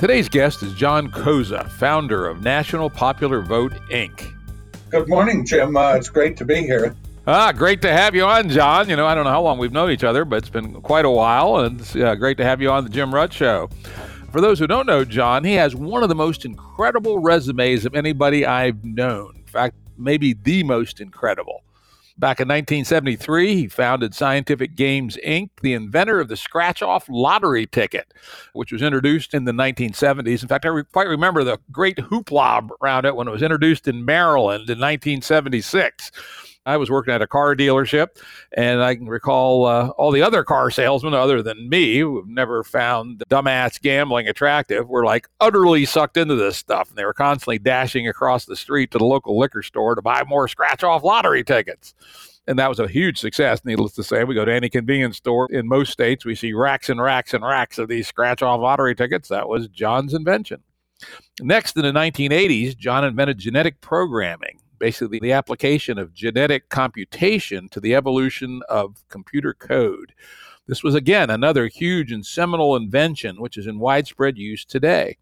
Today's guest is John Koza, founder of National Popular Vote, Inc. Good morning, Jim. Uh, it's great to be here. Ah, great to have you on, John. You know, I don't know how long we've known each other, but it's been quite a while, and it's uh, great to have you on the Jim Rutt Show. For those who don't know John, he has one of the most incredible resumes of anybody I've known. In fact, maybe the most incredible. Back in 1973, he founded Scientific Games Inc., the inventor of the scratch off lottery ticket, which was introduced in the 1970s. In fact, I re- quite remember the great hoopla around it when it was introduced in Maryland in 1976. I was working at a car dealership, and I can recall uh, all the other car salesmen, other than me, who have never found dumbass gambling attractive, were like utterly sucked into this stuff. And they were constantly dashing across the street to the local liquor store to buy more scratch off lottery tickets. And that was a huge success, needless to say. We go to any convenience store in most states, we see racks and racks and racks of these scratch off lottery tickets. That was John's invention. Next, in the 1980s, John invented genetic programming basically the application of genetic computation to the evolution of computer code. This was, again, another huge and seminal invention which is in widespread use today.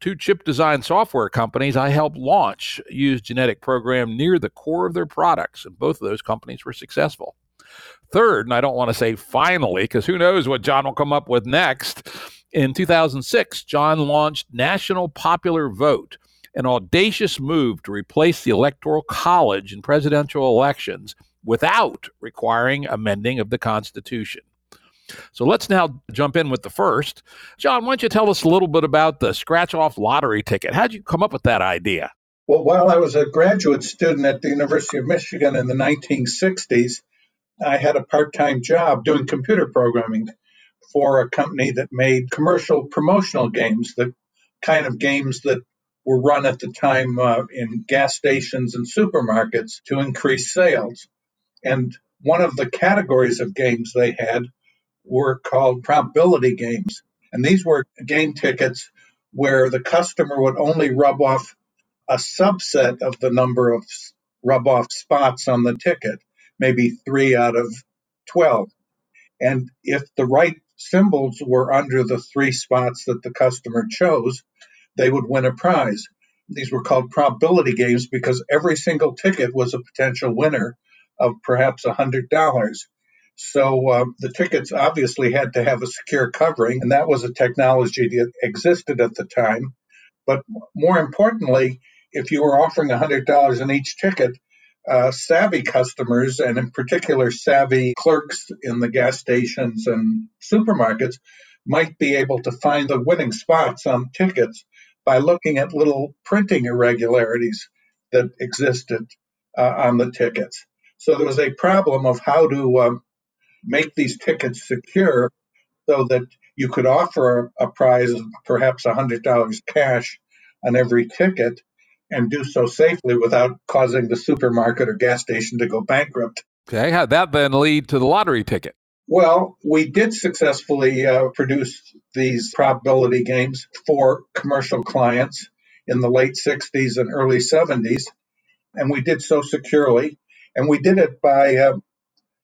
Two chip design software companies I helped launch used genetic program near the core of their products, and both of those companies were successful. Third, and I don't want to say finally, because who knows what John will come up with next. In 2006, John launched National Popular Vote, an audacious move to replace the Electoral College in presidential elections without requiring amending of the Constitution. So let's now jump in with the first. John, why don't you tell us a little bit about the scratch off lottery ticket? How'd you come up with that idea? Well, while I was a graduate student at the University of Michigan in the 1960s, I had a part time job doing computer programming for a company that made commercial promotional games, the kind of games that were run at the time uh, in gas stations and supermarkets to increase sales. And one of the categories of games they had were called probability games. And these were game tickets where the customer would only rub off a subset of the number of rub off spots on the ticket, maybe three out of 12. And if the right symbols were under the three spots that the customer chose, they would win a prize. These were called probability games because every single ticket was a potential winner of perhaps $100. So uh, the tickets obviously had to have a secure covering, and that was a technology that existed at the time. But more importantly, if you were offering $100 in each ticket, uh, savvy customers, and in particular savvy clerks in the gas stations and supermarkets, might be able to find the winning spots on tickets by looking at little printing irregularities that existed uh, on the tickets. So there was a problem of how to um, make these tickets secure so that you could offer a prize of perhaps $100 cash on every ticket and do so safely without causing the supermarket or gas station to go bankrupt. Okay, how'd that then lead to the lottery ticket? Well, we did successfully uh, produce these probability games for commercial clients in the late 60s and early 70s, and we did so securely. And we did it by uh,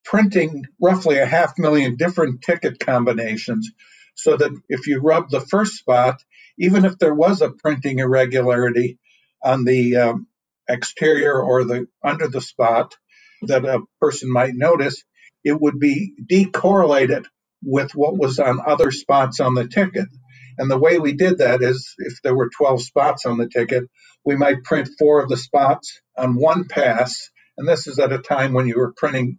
printing roughly a half million different ticket combinations so that if you rub the first spot, even if there was a printing irregularity on the um, exterior or the under the spot that a person might notice, it would be decorrelated with what was on other spots on the ticket. And the way we did that is if there were 12 spots on the ticket, we might print four of the spots on one pass. And this is at a time when you were printing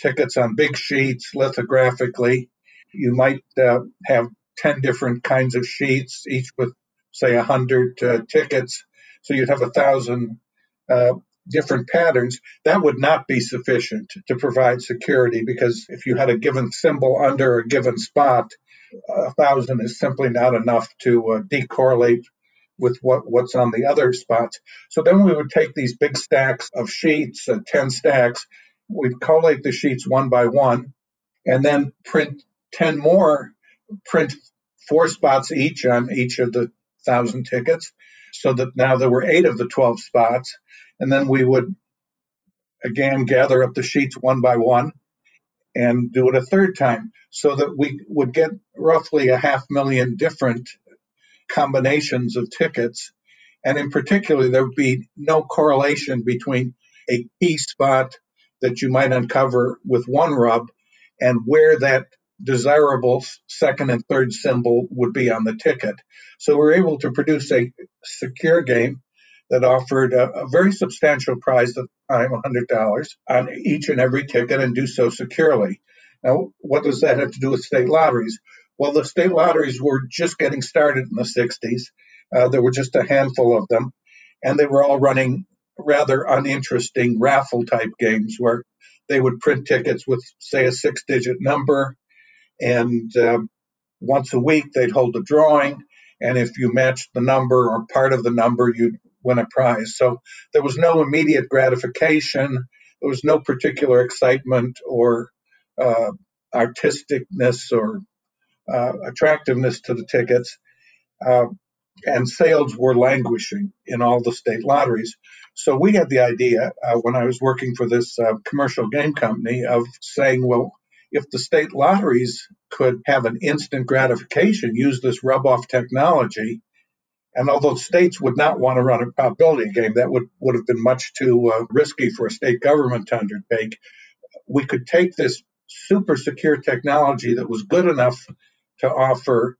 tickets on big sheets lithographically. You might uh, have 10 different kinds of sheets, each with, say, 100 uh, tickets. So you'd have a thousand uh, different patterns, that would not be sufficient to provide security because if you had a given symbol under a given spot, a thousand is simply not enough to uh, decorrelate with what, what's on the other spots. So then we would take these big stacks of sheets, uh, 10 stacks, we'd collate the sheets one by one, and then print 10 more, print four spots each on each of the thousand tickets, so that now there were eight of the 12 spots. And then we would again gather up the sheets one by one and do it a third time so that we would get roughly a half million different combinations of tickets. And in particular, there would be no correlation between a key spot that you might uncover with one rub and where that desirable second and third symbol would be on the ticket. So we're able to produce a secure game that offered a, a very substantial prize at the time, $100 on each and every ticket and do so securely. Now, what does that have to do with state lotteries? Well, the state lotteries were just getting started in the 60s. Uh, there were just a handful of them, and they were all running rather uninteresting raffle type games where they would print tickets with, say, a six digit number, and um, once a week they'd hold a drawing. And if you matched the number or part of the number, you'd win a prize. So there was no immediate gratification. There was no particular excitement or uh, artisticness or uh, attractiveness to the tickets. Uh, and sales were languishing in all the state lotteries. So we had the idea uh, when I was working for this uh, commercial game company of saying, well, if the state lotteries could have an instant gratification, use this rub off technology, and although states would not want to run a probability game, that would, would have been much too uh, risky for a state government to undertake. We could take this super secure technology that was good enough to offer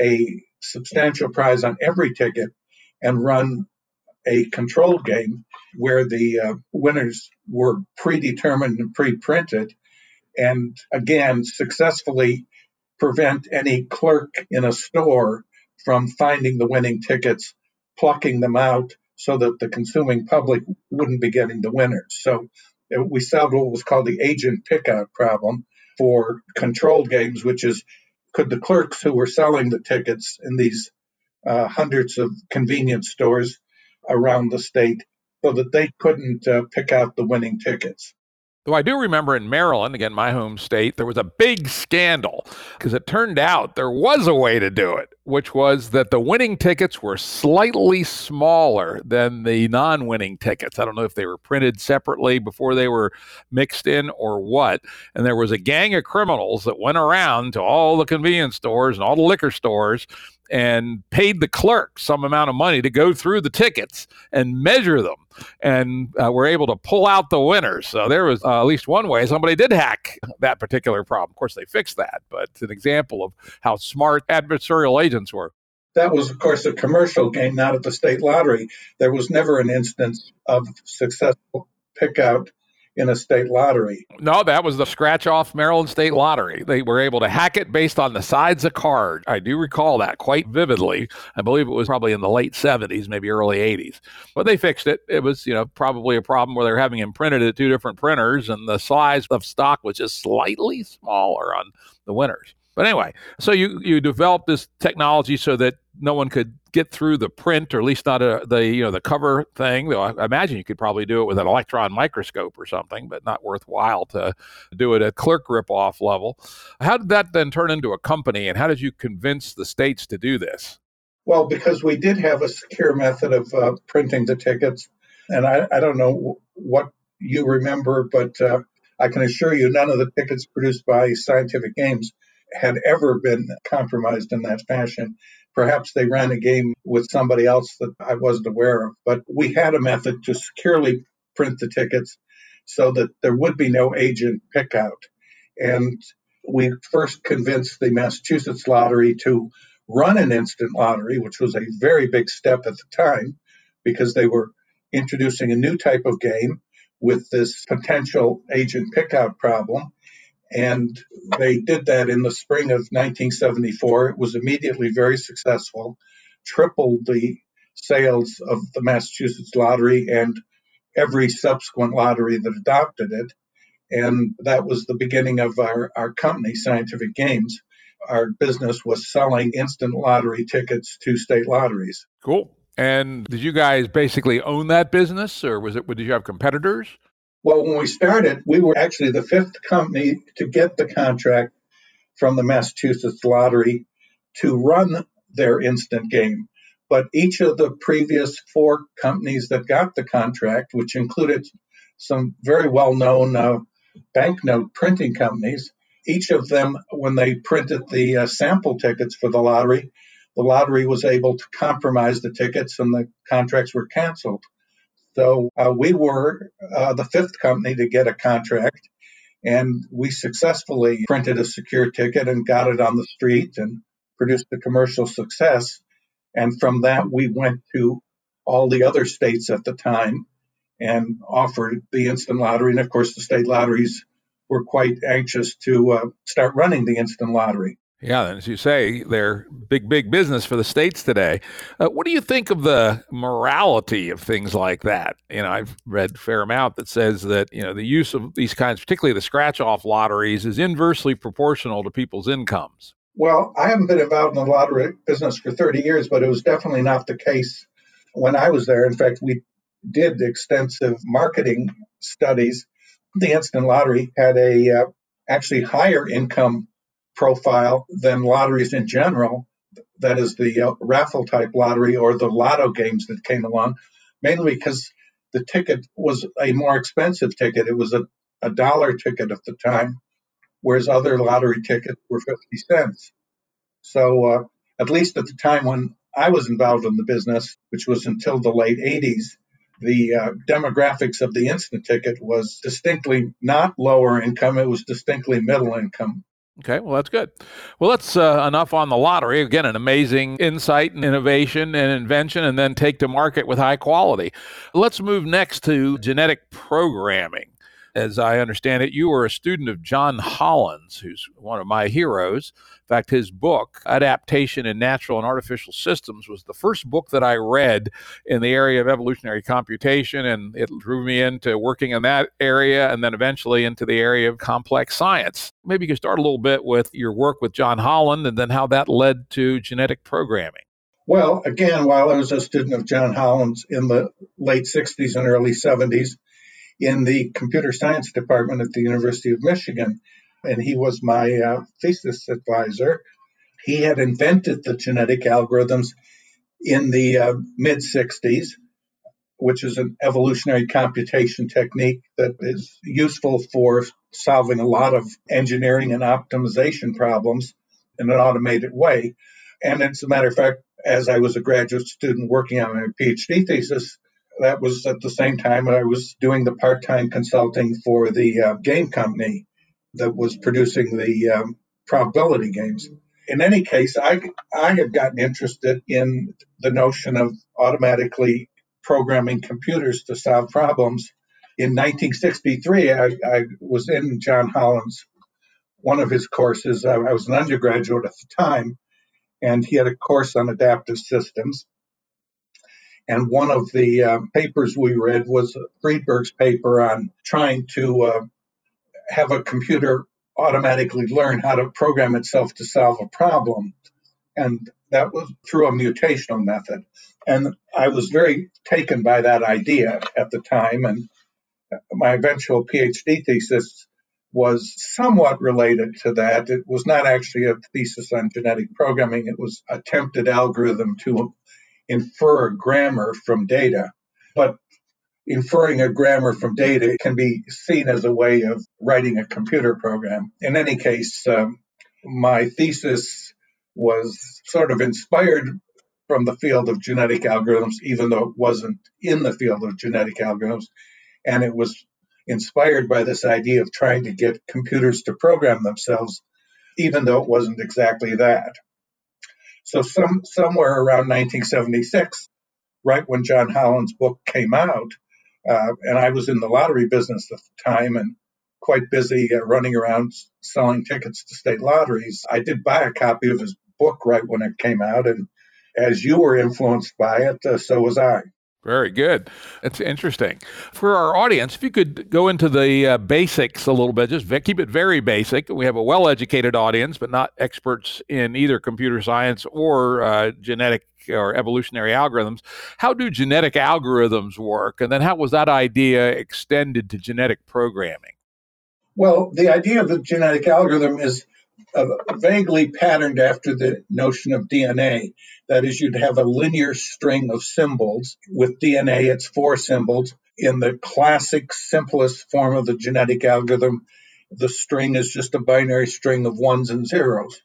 a substantial prize on every ticket and run a controlled game where the uh, winners were predetermined and pre-printed and again successfully prevent any clerk in a store from finding the winning tickets, plucking them out so that the consuming public wouldn't be getting the winners. So uh, we solved what was called the agent pickout problem for controlled games, which is could the clerks who were selling the tickets in these uh, hundreds of convenience stores around the state so that they couldn't uh, pick out the winning tickets. Though I do remember in Maryland, again, my home state, there was a big scandal because it turned out there was a way to do it, which was that the winning tickets were slightly smaller than the non winning tickets. I don't know if they were printed separately before they were mixed in or what. And there was a gang of criminals that went around to all the convenience stores and all the liquor stores and paid the clerk some amount of money to go through the tickets and measure them and uh, were able to pull out the winners. So there was uh, at least one way somebody did hack that particular problem. Of course, they fixed that, but it's an example of how smart adversarial agents were. That was, of course, a commercial game, not at the state lottery. There was never an instance of successful pickout in a state lottery. No, that was the scratch off Maryland State Lottery. They were able to hack it based on the sides of card. I do recall that quite vividly. I believe it was probably in the late 70s, maybe early 80s. But they fixed it. It was, you know, probably a problem where they're having them printed at two different printers and the size of stock was just slightly smaller on the winners. But anyway, so you you developed this technology so that no one could get through the print, or at least not a, the you know the cover thing. Though I imagine you could probably do it with an electron microscope or something, but not worthwhile to do it at clerk rip-off level. How did that then turn into a company, and how did you convince the states to do this? Well, because we did have a secure method of uh, printing the tickets, and I, I, don't know what you remember, but uh, I can assure you none of the tickets produced by Scientific Games had ever been compromised in that fashion. Perhaps they ran a game with somebody else that I wasn't aware of, but we had a method to securely print the tickets so that there would be no agent pickout. And we first convinced the Massachusetts lottery to run an instant lottery, which was a very big step at the time because they were introducing a new type of game with this potential agent pickout problem. And they did that in the spring of 1974. It was immediately very successful, tripled the sales of the Massachusetts lottery and every subsequent lottery that adopted it. And that was the beginning of our, our company, Scientific Games. our business was selling instant lottery tickets to state lotteries. Cool. And did you guys basically own that business, or was it? Did you have competitors? Well, when we started, we were actually the fifth company to get the contract from the Massachusetts Lottery to run their instant game. But each of the previous four companies that got the contract, which included some very well known uh, banknote printing companies, each of them, when they printed the uh, sample tickets for the lottery, the lottery was able to compromise the tickets and the contracts were canceled. So uh, we were uh, the fifth company to get a contract, and we successfully printed a secure ticket and got it on the street and produced a commercial success. And from that, we went to all the other states at the time and offered the instant lottery. And of course, the state lotteries were quite anxious to uh, start running the instant lottery. Yeah, and as you say, they're big, big business for the states today. Uh, what do you think of the morality of things like that? You know, I've read fair amount that says that you know the use of these kinds, particularly the scratch-off lotteries, is inversely proportional to people's incomes. Well, I haven't been involved in the lottery business for 30 years, but it was definitely not the case when I was there. In fact, we did extensive marketing studies. The instant lottery had a uh, actually higher income profile than lotteries in general. That is the uh, raffle type lottery or the lotto games that came along, mainly because the ticket was a more expensive ticket. It was a, a dollar ticket at the time, whereas other lottery tickets were 50 cents. So, uh, at least at the time when I was involved in the business, which was until the late 80s, the uh, demographics of the instant ticket was distinctly not lower income, it was distinctly middle income. Okay, well, that's good. Well, that's uh, enough on the lottery. Again, an amazing insight and innovation and invention, and then take to market with high quality. Let's move next to genetic programming. As I understand it, you were a student of John Hollands, who's one of my heroes. In fact, his book, Adaptation in Natural and Artificial Systems, was the first book that I read in the area of evolutionary computation, and it drew me into working in that area and then eventually into the area of complex science. Maybe you could start a little bit with your work with John Holland and then how that led to genetic programming. Well, again, while I was a student of John Holland's in the late 60s and early 70s, in the computer science department at the University of Michigan, and he was my uh, thesis advisor. He had invented the genetic algorithms in the uh, mid 60s, which is an evolutionary computation technique that is useful for solving a lot of engineering and optimization problems in an automated way. And as a matter of fact, as I was a graduate student working on my PhD thesis, that was at the same time I was doing the part time consulting for the uh, game company that was producing the um, probability games. In any case, I, I had gotten interested in the notion of automatically programming computers to solve problems. In 1963, I, I was in John Holland's one of his courses. I, I was an undergraduate at the time, and he had a course on adaptive systems. And one of the uh, papers we read was Friedberg's paper on trying to uh, have a computer automatically learn how to program itself to solve a problem. And that was through a mutational method. And I was very taken by that idea at the time. And my eventual PhD thesis was somewhat related to that. It was not actually a thesis on genetic programming, it was attempted algorithm to infer grammar from data. But inferring a grammar from data can be seen as a way of writing a computer program. In any case, um, my thesis was sort of inspired from the field of genetic algorithms, even though it wasn't in the field of genetic algorithms. And it was inspired by this idea of trying to get computers to program themselves, even though it wasn't exactly that. So some somewhere around 1976, right when John Holland's book came out, uh, and I was in the lottery business at the time and quite busy uh, running around selling tickets to state lotteries. I did buy a copy of his book right when it came out, and as you were influenced by it, uh, so was I. Very good. That's interesting. For our audience, if you could go into the uh, basics a little bit, just keep it very basic. We have a well educated audience, but not experts in either computer science or uh, genetic or evolutionary algorithms. How do genetic algorithms work? And then how was that idea extended to genetic programming? Well, the idea of the genetic algorithm is uh, vaguely patterned after the notion of DNA. That is, you'd have a linear string of symbols. With DNA, it's four symbols. In the classic, simplest form of the genetic algorithm, the string is just a binary string of ones and zeros.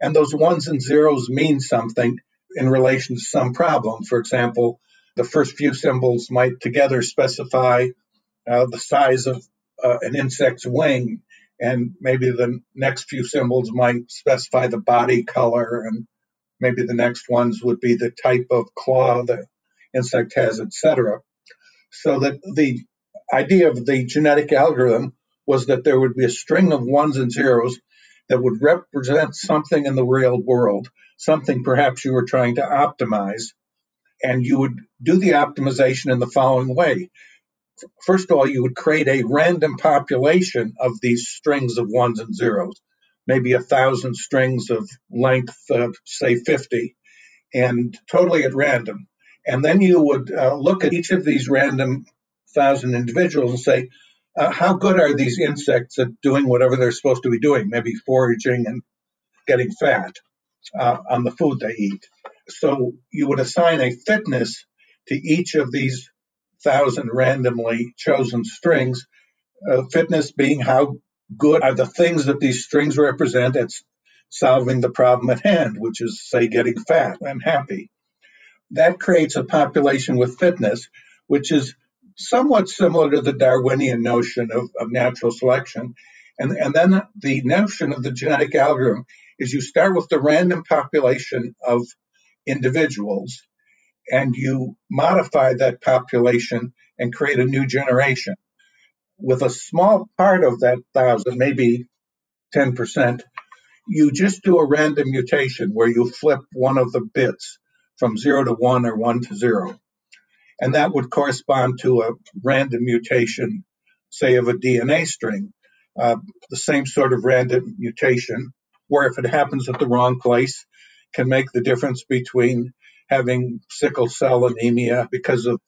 And those ones and zeros mean something in relation to some problem. For example, the first few symbols might together specify uh, the size of uh, an insect's wing and maybe the next few symbols might specify the body color and maybe the next ones would be the type of claw the insect has etc so that the idea of the genetic algorithm was that there would be a string of ones and zeros that would represent something in the real world something perhaps you were trying to optimize and you would do the optimization in the following way. First of all, you would create a random population of these strings of ones and zeros, maybe a thousand strings of length of, say, 50, and totally at random. And then you would uh, look at each of these random thousand individuals and say, uh, how good are these insects at doing whatever they're supposed to be doing, maybe foraging and getting fat uh, on the food they eat? So you would assign a fitness to each of these thousand randomly chosen strings. Uh, fitness being how good are the things that these strings represent at solving the problem at hand, which is, say, getting fat and happy. That creates a population with fitness, which is somewhat similar to the Darwinian notion of, of natural selection. And, and then the notion of the genetic algorithm is you start with the random population of individuals and you modify that population and create a new generation. With a small part of that thousand, maybe 10%, you just do a random mutation where you flip one of the bits from zero to one or one to zero. And that would correspond to a random mutation, say, of a DNA string. Uh, the same sort of random mutation, where if it happens at the wrong place, can make the difference between having sickle cell anemia because of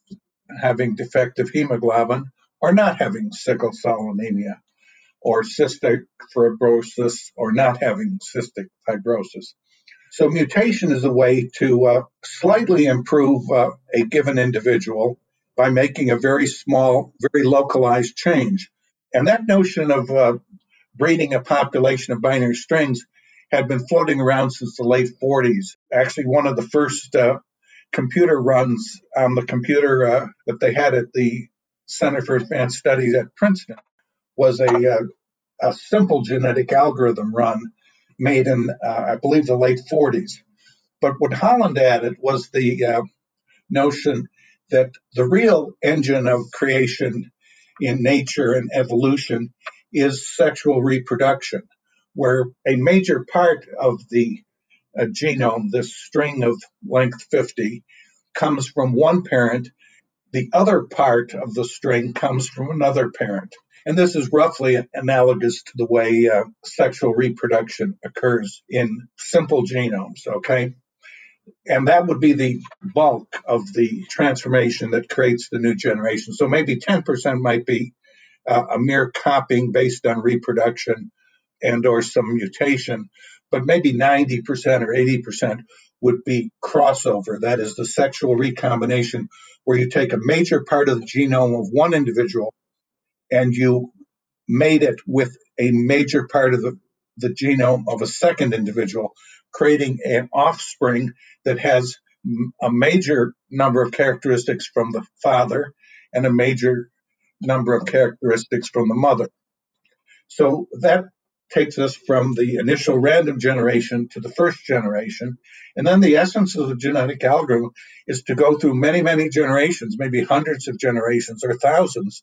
having defective hemoglobin or not having sickle cell anemia or cystic fibrosis or not having cystic fibrosis. So, mutation is a way to uh, slightly improve uh, a given individual by making a very small, very localized change. And that notion of uh, breeding a population of binary strings had been floating around since the late 40s. Actually, one of the first uh, computer runs on the computer uh, that they had at the Center for Advanced Studies at Princeton was a, uh, a simple genetic algorithm run made in, uh, I believe, the late 40s. But what Holland added was the uh, notion that the real engine of creation in nature and evolution is sexual reproduction where a major part of the uh, genome, this string of length 50, comes from one parent. The other part of the string comes from another parent. And this is roughly analogous to the way uh, sexual reproduction occurs in simple genomes, okay? And that would be the bulk of the transformation that creates the new generation. So maybe 10% might be uh, a mere copying based on reproduction and or some mutation, but maybe 90% or 80% would be crossover. That is the sexual recombination, where you take a major part of the genome of one individual and you made it with a major part of the, the genome of a second individual, creating an offspring that has a major number of characteristics from the father and a major number of characteristics from the mother. So that takes us from the initial random generation to the first generation. And then the essence of the genetic algorithm is to go through many, many generations, maybe hundreds of generations or thousands,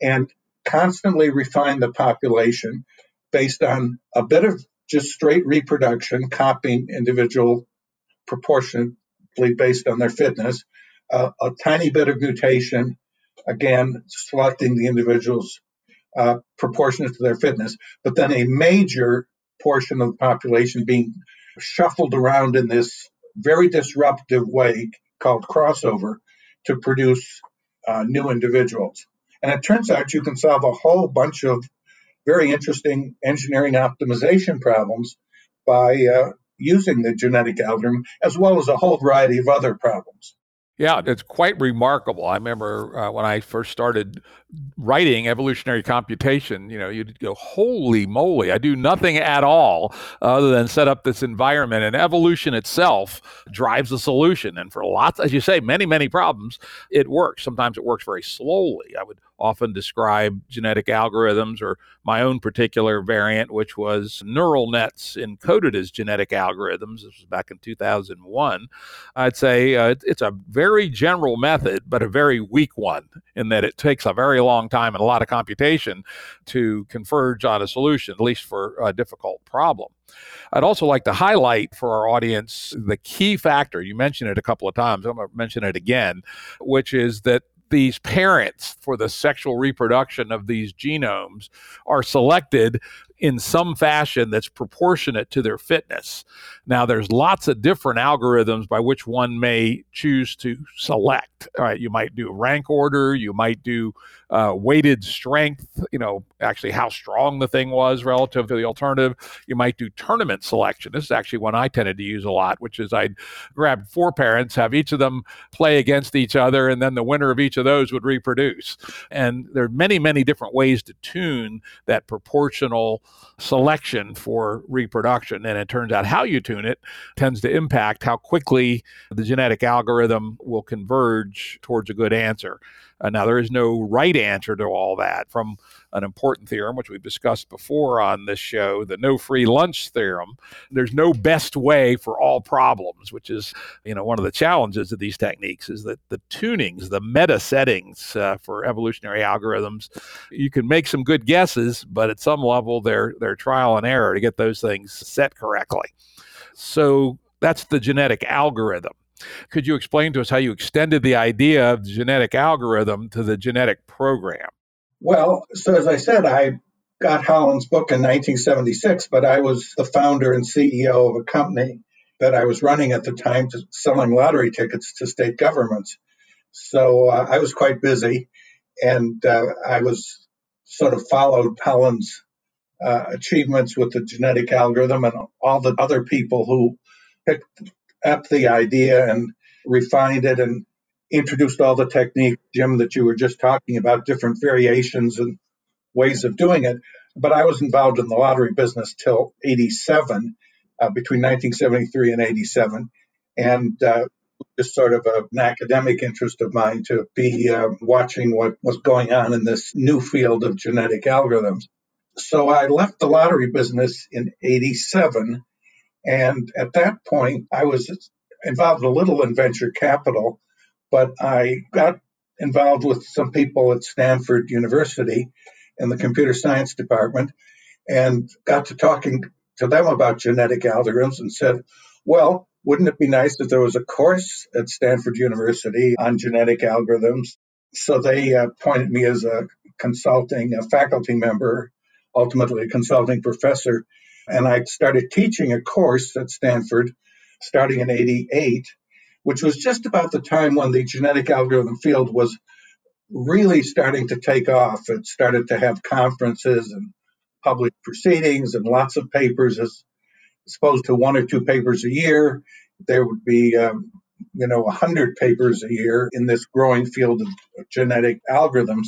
and constantly refine the population based on a bit of just straight reproduction, copying individual proportionately based on their fitness, a, a tiny bit of mutation, again, selecting the individuals uh, proportionate to their fitness, but then a major portion of the population being shuffled around in this very disruptive way called crossover to produce uh, new individuals. And it turns out you can solve a whole bunch of very interesting engineering optimization problems by uh, using the genetic algorithm, as well as a whole variety of other problems. Yeah, it's quite remarkable. I remember uh, when I first started writing evolutionary computation, you know, you'd go, holy moly, I do nothing at all other than set up this environment. And evolution itself drives the solution. And for lots, as you say, many, many problems, it works. Sometimes it works very slowly. I would often describe genetic algorithms or my own particular variant, which was neural nets encoded as genetic algorithms. This was back in 2001. I'd say uh, it's a very general method, but a very weak one in that it takes a very long time and a lot of computation to converge on a solution, at least for a difficult problem. I'd also like to highlight for our audience the key factor. You mentioned it a couple of times. I'm going to mention it again, which is that these parents for the sexual reproduction of these genomes are selected in some fashion that's proportionate to their fitness. Now, there's lots of different algorithms by which one may choose to select. All right, you might do rank order, you might do uh, weighted strength, you know, actually how strong the thing was relative to the alternative. You might do tournament selection. This is actually one I tended to use a lot, which is I'd grab four parents, have each of them play against each other, and then the winner of each of those would reproduce. And there are many, many different ways to tune that proportional selection for reproduction. And it turns out how you tune it tends to impact how quickly the genetic algorithm will converge towards a good answer. Uh, now, there is no right answer to all that from an important theorem, which we've discussed before on this show, the no free lunch theorem. There's no best way for all problems, which is, you know, one of the challenges of these techniques is that the tunings, the meta settings uh, for evolutionary algorithms, you can make some good guesses, but at some level they're, they're trial and error to get those things set correctly. So that's the genetic algorithm. Could you explain to us how you extended the idea of the genetic algorithm to the genetic program? Well, so as I said, I got Holland's book in 1976, but I was the founder and CEO of a company that I was running at the time to selling lottery tickets to state governments. So uh, I was quite busy, and uh, I was sort of followed Holland's uh, achievements with the genetic algorithm and all the other people who picked up the idea and refined it and introduced all the technique, Jim, that you were just talking about, different variations and ways of doing it. But I was involved in the lottery business till 87, uh, between 1973 and 87. And uh, just sort of a, an academic interest of mine to be uh, watching what was going on in this new field of genetic algorithms. So I left the lottery business in 87. And at that point, I was involved a little in venture capital but I got involved with some people at Stanford University in the computer science department and got to talking to them about genetic algorithms and said, well, wouldn't it be nice if there was a course at Stanford University on genetic algorithms? So they uh, appointed me as a consulting a faculty member, ultimately a consulting professor. And I started teaching a course at Stanford starting in 88 which was just about the time when the genetic algorithm field was really starting to take off. It started to have conferences and public proceedings and lots of papers as opposed to one or two papers a year. There would be, um, you know, 100 papers a year in this growing field of genetic algorithms.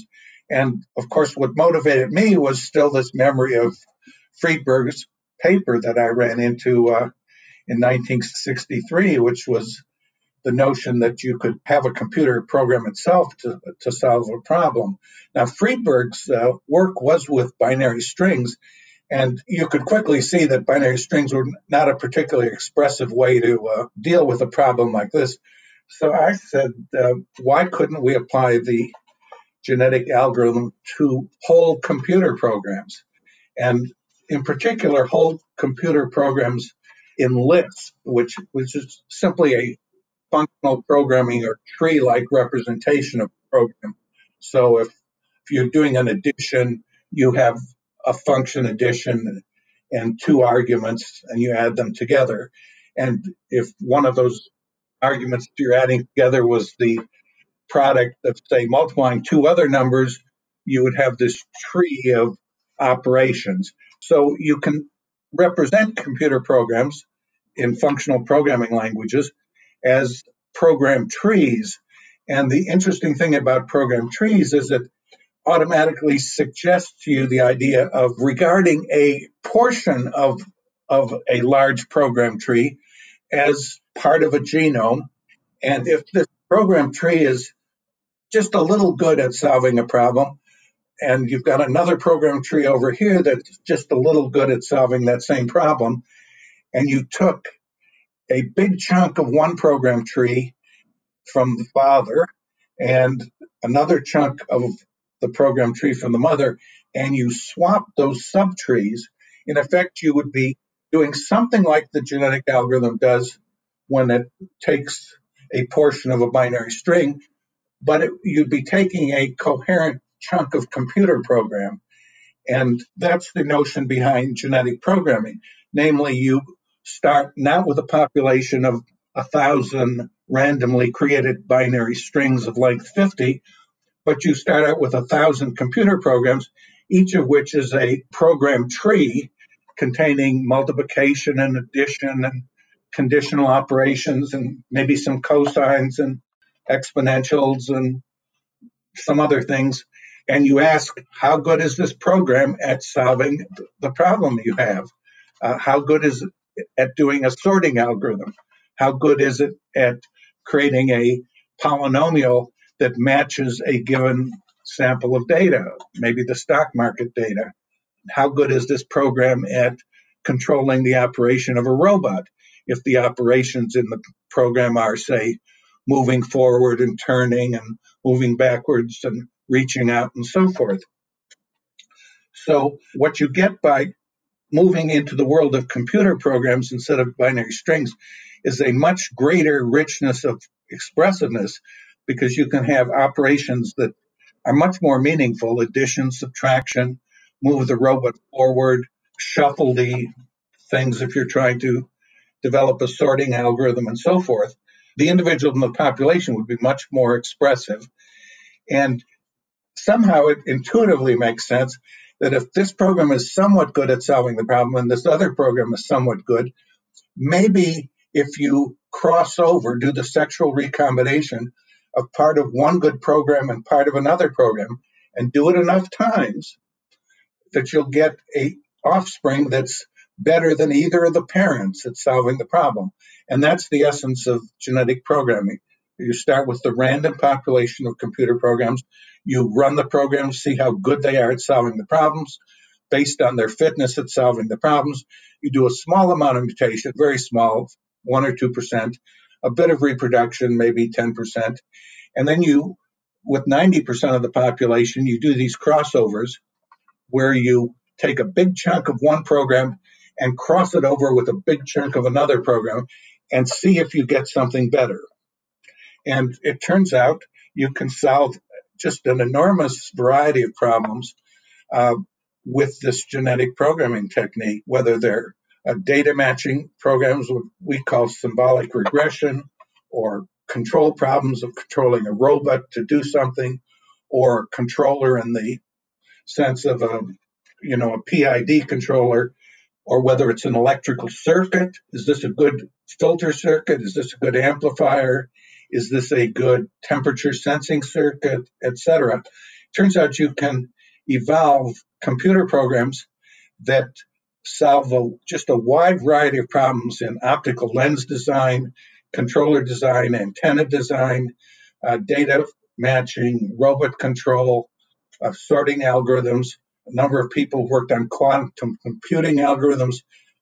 And of course, what motivated me was still this memory of Friedberg's paper that I ran into uh, in 1963, which was the notion that you could have a computer program itself to, to solve a problem. Now, Friedberg's uh, work was with binary strings, and you could quickly see that binary strings were not a particularly expressive way to uh, deal with a problem like this. So I said, uh, why couldn't we apply the genetic algorithm to whole computer programs? And in particular, whole computer programs in Lisp, which, which is simply a functional programming or tree like representation of a program. So if, if you're doing an addition, you have a function addition and two arguments and you add them together. And if one of those arguments you're adding together was the product of, say, multiplying two other numbers, you would have this tree of operations. So you can represent computer programs in functional programming languages as program trees. And the interesting thing about program trees is that automatically suggests to you the idea of regarding a portion of, of a large program tree as part of a genome. And if this program tree is just a little good at solving a problem, and you've got another program tree over here that's just a little good at solving that same problem, and you took a big chunk of one program tree from the father and another chunk of the program tree from the mother, and you swap those subtrees, in effect, you would be doing something like the genetic algorithm does when it takes a portion of a binary string, but it, you'd be taking a coherent chunk of computer program. And that's the notion behind genetic programming. Namely, you start not with a population of a thousand randomly created binary strings of length 50, but you start out with a thousand computer programs, each of which is a program tree containing multiplication and addition and conditional operations and maybe some cosines and exponentials and some other things. And you ask, how good is this program at solving the problem you have? Uh, how good is it at doing a sorting algorithm? How good is it at creating a polynomial that matches a given sample of data, maybe the stock market data? How good is this program at controlling the operation of a robot? If the operations in the program are, say, moving forward and turning and moving backwards and reaching out and so forth. So, what you get by moving into the world of computer programs instead of binary strings is a much greater richness of expressiveness because you can have operations that are much more meaningful addition, subtraction, move the robot forward, shuffle the things if you're trying to develop a sorting algorithm and so forth. The individual in the population would be much more expressive. And somehow it intuitively makes sense that if this program is somewhat good at solving the problem and this other program is somewhat good, maybe if you cross over, do the sexual recombination of part of one good program and part of another program, and do it enough times, that you'll get a offspring that's better than either of the parents at solving the problem. And that's the essence of genetic programming. You start with the random population of computer programs. You run the programs, see how good they are at solving the problems. Based on their fitness at solving the problems, you do a small amount of mutation, very small, 1 or 2%, a bit of reproduction, maybe 10%. And then you, with 90% of the population, you do these crossovers where you take a big chunk of one program and cross it over with a big chunk of another program and see if you get something better. And it turns out you can solve just an enormous variety of problems uh, with this genetic programming technique, whether they're uh, data matching programs, what we call symbolic regression, or control problems of controlling a robot to do something, or controller in the sense of a you know a PID controller, or whether it's an electrical circuit. Is this a good filter circuit? Is this a good amplifier? Is this a good temperature sensing circuit, etc.? Turns out you can evolve computer programs that solve a, just a wide variety of problems in optical lens design, controller design, antenna design, uh, data matching, robot control, uh, sorting algorithms. A number of people worked on quantum computing algorithms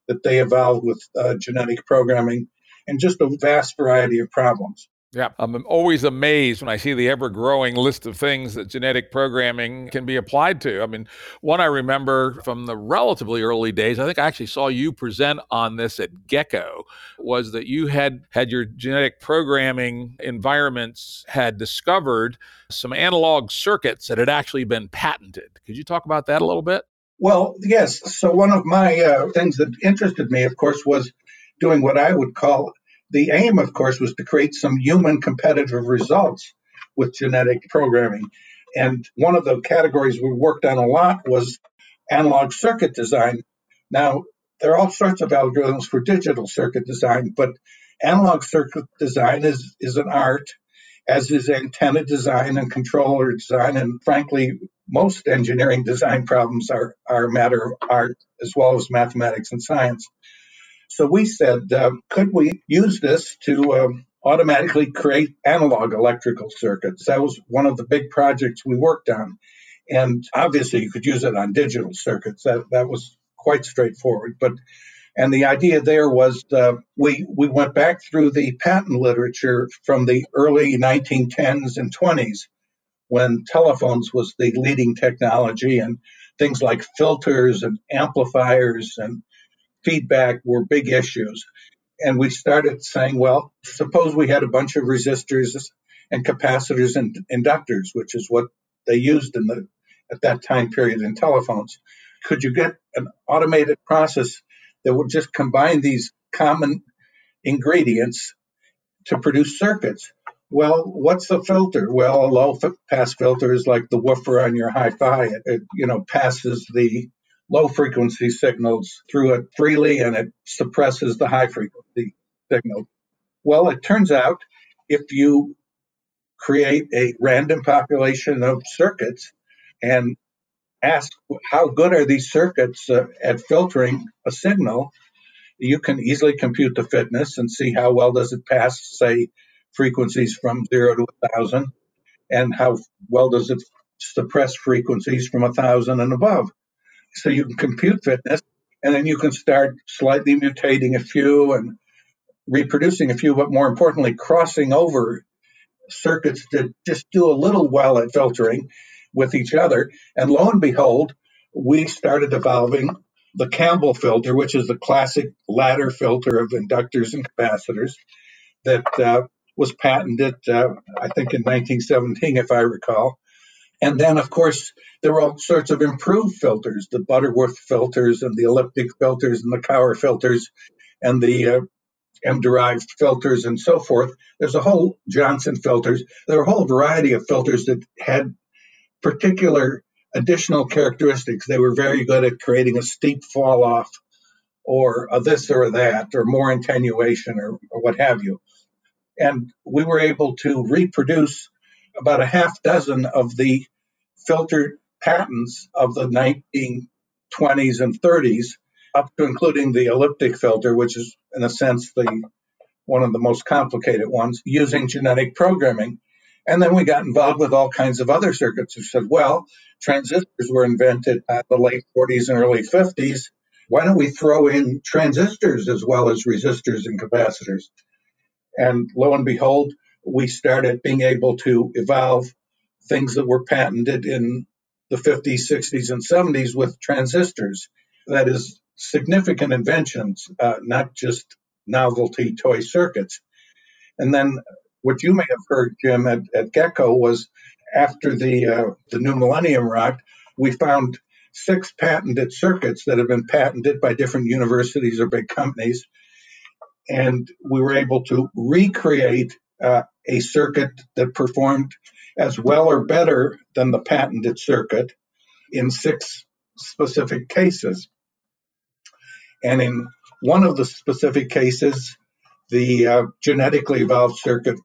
that they evolved with uh, genetic programming, and just a vast variety of problems. Yeah, I'm always amazed when I see the ever growing list of things that genetic programming can be applied to. I mean, one I remember from the relatively early days, I think I actually saw you present on this at GECCO, was that you had had your genetic programming environments had discovered some analog circuits that had actually been patented. Could you talk about that a little bit? Well, yes. So, one of my uh, things that interested me, of course, was doing what I would call the aim, of course, was to create some human competitive results with genetic programming. And one of the categories we worked on a lot was analog circuit design. Now, there are all sorts of algorithms for digital circuit design, but analog circuit design is, is an art, as is antenna design and controller design. And frankly, most engineering design problems are, are a matter of art as well as mathematics and science. So we said, uh, could we use this to um, automatically create analog electrical circuits? That was one of the big projects we worked on. And obviously, you could use it on digital circuits. That, that was quite straightforward. But and the idea there was uh, we we went back through the patent literature from the early 1910s and 20s when telephones was the leading technology and things like filters and amplifiers and feedback were big issues. And we started saying, well, suppose we had a bunch of resistors and capacitors and inductors, which is what they used in the at that time period in telephones. Could you get an automated process that would just combine these common ingredients to produce circuits? Well, what's the filter? Well, a low pass filter is like the woofer on your hi-fi. It, it you know passes the low frequency signals through it freely and it suppresses the high frequency signal. Well, it turns out if you create a random population of circuits and ask how good are these circuits uh, at filtering a signal, you can easily compute the fitness and see how well does it pass, say, frequencies from zero to a thousand, and how well does it suppress frequencies from a thousand and above. So you can compute fitness, and then you can start slightly mutating a few and reproducing a few, but more importantly, crossing over circuits that just do a little well at filtering with each other. And lo and behold, we started evolving the Campbell filter, which is the classic ladder filter of inductors and capacitors that uh, was patented, uh, I think, in 1917, if I recall. And then, of course, there were all sorts of improved filters, the Butterworth filters and the elliptic filters and the Cauer filters and the uh, M-derived filters and so forth. There's a whole Johnson filters. There are a whole variety of filters that had particular additional characteristics. They were very good at creating a steep fall off or a this or that or more attenuation or, or what have you. And we were able to reproduce about a half dozen of the filtered patents of the 1920s and 30s, up to including the elliptic filter, which is, in a sense, the one of the most complicated ones, using genetic programming. And then we got involved with all kinds of other circuits who said, well, transistors were invented at the late 40s and early 50s. Why don't we throw in transistors as well as resistors and capacitors? And lo and behold, we started being able to evolve things that were patented in the 50s, 60s, and 70s with transistors. That is significant inventions, uh, not just novelty toy circuits. And then what you may have heard, Jim, at, at GECCO was after the uh, the new millennium rocked, we found six patented circuits that have been patented by different universities or big companies, and we were able to recreate uh, a circuit that performed as well or better than the patented circuit in six specific cases. And in one of the specific cases, the uh, genetically evolved circuit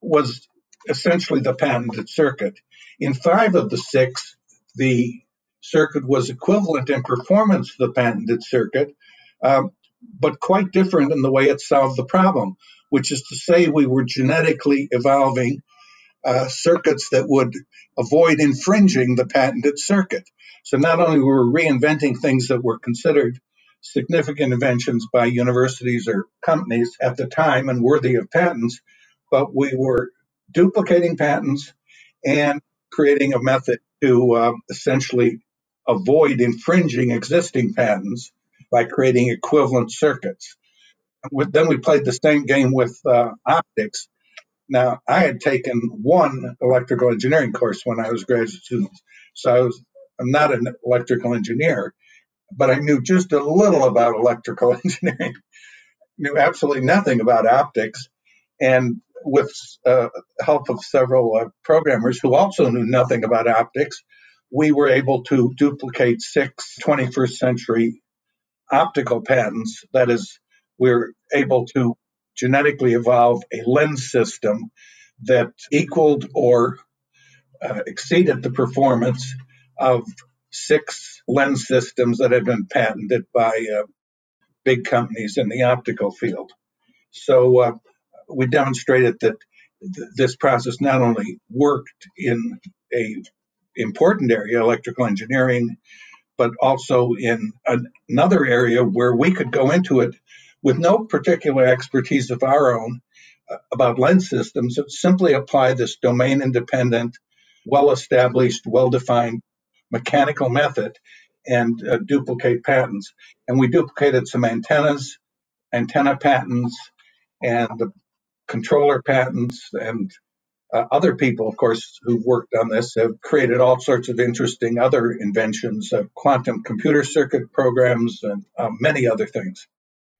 was essentially the patented circuit. In five of the six, the circuit was equivalent in performance to the patented circuit, um, but quite different in the way it solved the problem, which is to say, we were genetically evolving uh, circuits that would avoid infringing the patented circuit. So not only were we reinventing things that were considered significant inventions by universities or companies at the time and worthy of patents, but we were duplicating patents and creating a method to uh, essentially avoid infringing existing patents by creating equivalent circuits. Then we played the same game with uh, optics. Now, I had taken one electrical engineering course when I was a graduate student, so I was I'm not an electrical engineer, but I knew just a little about electrical engineering, knew absolutely nothing about optics, and with uh, help of several uh, programmers who also knew nothing about optics, we were able to duplicate six 21st century optical patents. That is, we're able to genetically evolve a lens system that equaled or uh, exceeded the performance of six lens systems that had been patented by uh, big companies in the optical field. So uh, we demonstrated that th- this process not only worked in a important area, electrical engineering, but also in an- another area where we could go into it with no particular expertise of our own uh, about lens systems, simply apply this domain independent, well established, well defined mechanical method and uh, duplicate patents. And we duplicated some antennas, antenna patents, and the controller patents and uh, other people, of course, who've worked on this have created all sorts of interesting other inventions, uh, quantum computer circuit programs, and uh, many other things.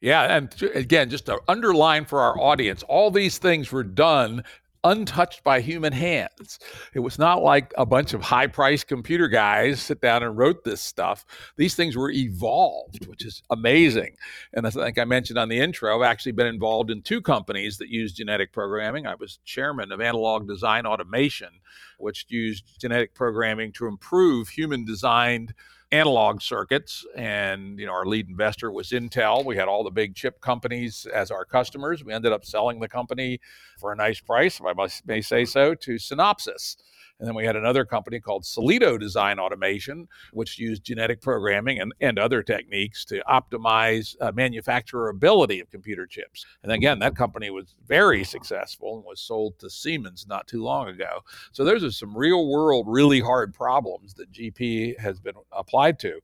Yeah, and again, just to underline for our audience, all these things were done untouched by human hands. It was not like a bunch of high priced computer guys sit down and wrote this stuff. These things were evolved, which is amazing. And I think I mentioned on the intro, I've actually been involved in two companies that use genetic programming. I was chairman of Analog Design Automation, which used genetic programming to improve human designed analog circuits and you know our lead investor was Intel. We had all the big chip companies as our customers. We ended up selling the company for a nice price if I must, may say so to Synopsys and then we had another company called Solido Design Automation, which used genetic programming and, and other techniques to optimize uh, manufacturability of computer chips. And again, that company was very successful and was sold to Siemens not too long ago. So those are some real world, really hard problems that GP has been applied to.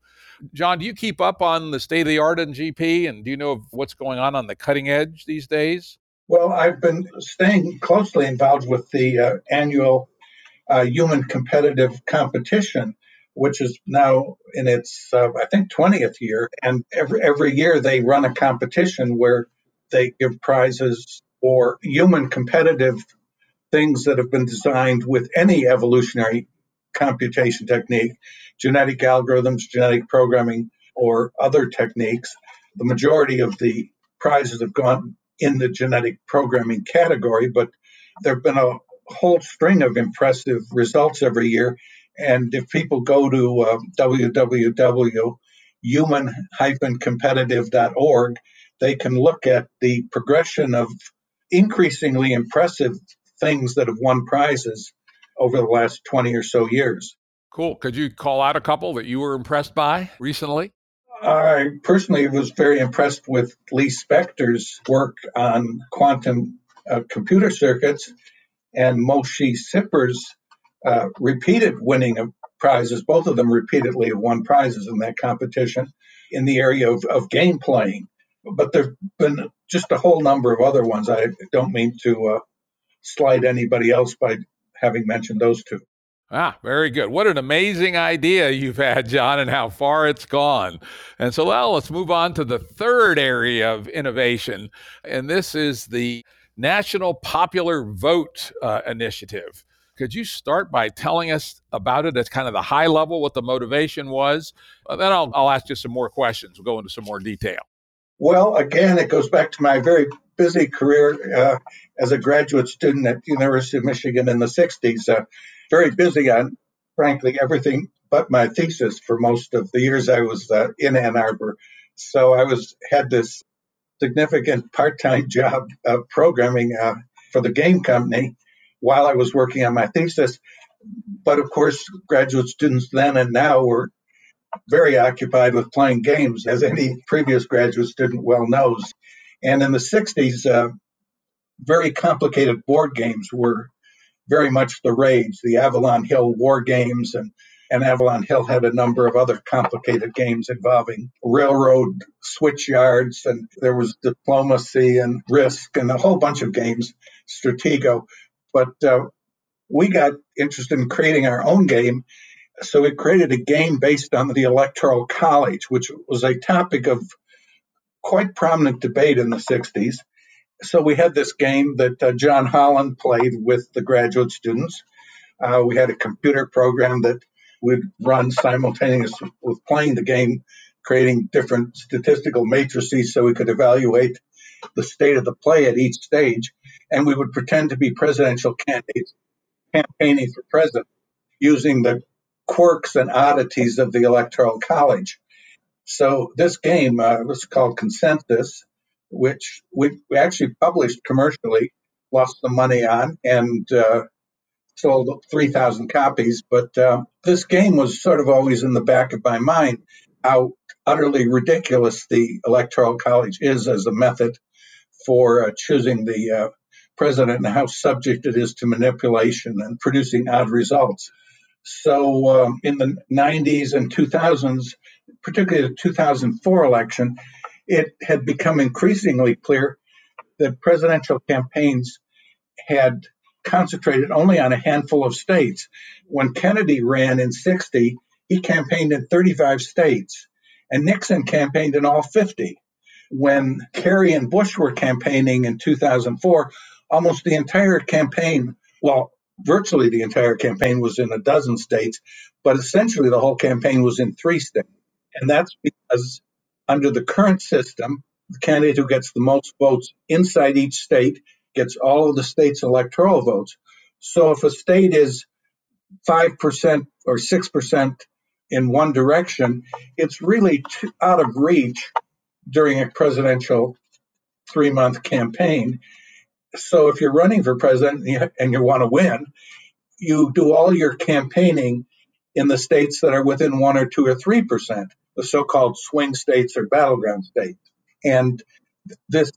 John, do you keep up on the state of the art in GP and do you know what's going on on the cutting edge these days? Well, I've been staying closely involved with the uh, annual uh, human competitive competition, which is now in its, uh, I think, 20th year. And every, every year they run a competition where they give prizes for human competitive things that have been designed with any evolutionary computation technique, genetic algorithms, genetic programming, or other techniques. The majority of the prizes have gone in the genetic programming category, but there have been a whole string of impressive results every year. And if people go to uh, www.human-competitive.org, they can look at the progression of increasingly impressive things that have won prizes over the last 20 or so years. Cool. Could you call out a couple that you were impressed by recently? I personally was very impressed with Lee Spector's work on quantum uh, computer circuits and Moshe Sipper's uh, repeated winning of prizes. Both of them repeatedly have won prizes in that competition in the area of, of game playing. But there have been just a whole number of other ones. I don't mean to uh, slide anybody else by having mentioned those two. Ah, very good. What an amazing idea you've had, John, and how far it's gone. And so now let's move on to the third area of innovation. And this is the National Popular Vote uh, Initiative. Could you start by telling us about it at kind of the high level, what the motivation was? Uh, then I'll, I'll ask you some more questions. We'll go into some more detail. Well, again, it goes back to my very busy career uh, as a graduate student at the University of Michigan in the 60s. Uh, very busy on, frankly, everything but my thesis for most of the years I was uh, in Ann Arbor. So I was had this significant part-time job uh, programming uh, for the game company while I was working on my thesis. But of course, graduate students then and now were very occupied with playing games, as any previous graduate student well knows. And in the 60s, uh, very complicated board games were very much the rage. The Avalon Hill War Games and and Avalon Hill had a number of other complicated games involving railroad switch yards, and there was diplomacy and risk and a whole bunch of games, Stratego. But uh, we got interested in creating our own game, so we created a game based on the Electoral College, which was a topic of quite prominent debate in the 60s. So we had this game that uh, John Holland played with the graduate students. Uh, we had a computer program that would run simultaneously with playing the game, creating different statistical matrices so we could evaluate the state of the play at each stage. And we would pretend to be presidential candidates campaigning for president using the quirks and oddities of the Electoral College. So this game uh, was called Consensus, which we, we actually published commercially, lost some money on, and uh, sold 3,000 copies. But uh, this game was sort of always in the back of my mind how utterly ridiculous the Electoral College is as a method for uh, choosing the uh, president and how subject it is to manipulation and producing odd results. So um, in the 90s and 2000s, particularly the 2004 election, it had become increasingly clear that presidential campaigns had concentrated only on a handful of states. When Kennedy ran in 60, he campaigned in 35 states, and Nixon campaigned in all 50. When Kerry and Bush were campaigning in 2004, almost the entire campaign, well, virtually the entire campaign was in a dozen states, but essentially the whole campaign was in three states. And that's because under the current system, the candidate who gets the most votes inside each state gets all of the state's electoral votes. So if a state is 5% or 6% in one direction, it's really out of reach during a presidential three month campaign. So if you're running for president and you want to win, you do all your campaigning in the states that are within one or two or three percent, the so-called swing states or battleground states. And this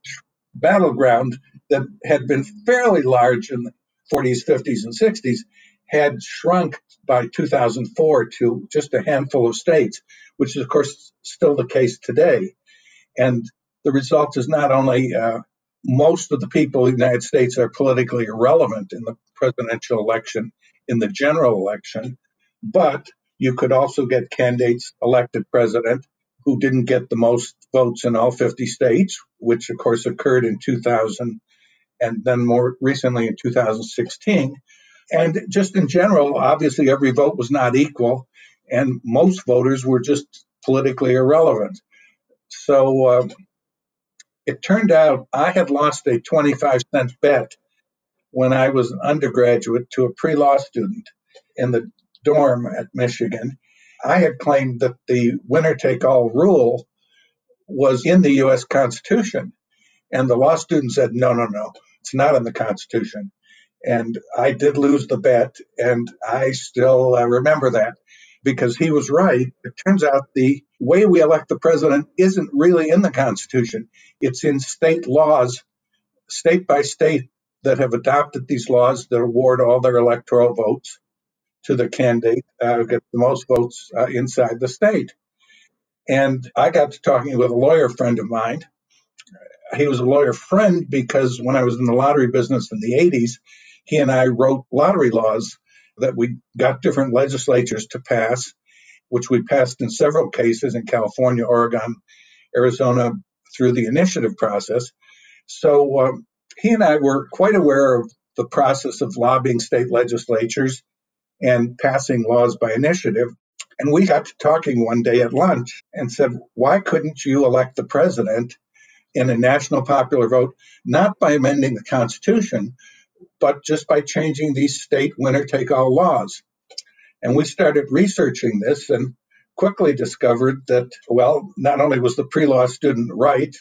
battleground that had been fairly large in the 40s, 50s, and 60s had shrunk by 2004 to just a handful of states, which is, of course, still the case today. And the result is not only uh, most of the people in the United States are politically irrelevant in the presidential election, in the general election, but you could also get candidates elected president who didn't get the most votes in all 50 states, which of course occurred in 2000 and then more recently in 2016. And just in general, obviously every vote was not equal, and most voters were just politically irrelevant. So uh, it turned out I had lost a 25 cent bet when I was an undergraduate to a pre law student in the dorm at Michigan. I had claimed that the winner take all rule was in the U.S. Constitution. And the law student said, no, no, no, it's not in the Constitution. And I did lose the bet, and I still uh, remember that because he was right. It turns out the way we elect the president isn't really in the Constitution, it's in state laws, state by state, that have adopted these laws that award all their electoral votes to the candidate uh, who gets the most votes uh, inside the state. And I got to talking with a lawyer friend of mine. He was a lawyer friend because when I was in the lottery business in the 80s, he and I wrote lottery laws that we got different legislatures to pass, which we passed in several cases in California, Oregon, Arizona through the initiative process. So um, he and I were quite aware of the process of lobbying state legislatures and passing laws by initiative. And we got to talking one day at lunch and said, why couldn't you elect the president in a national popular vote, not by amending the Constitution, but just by changing these state winner take all laws. And we started researching this and quickly discovered that, well, not only was the pre law student right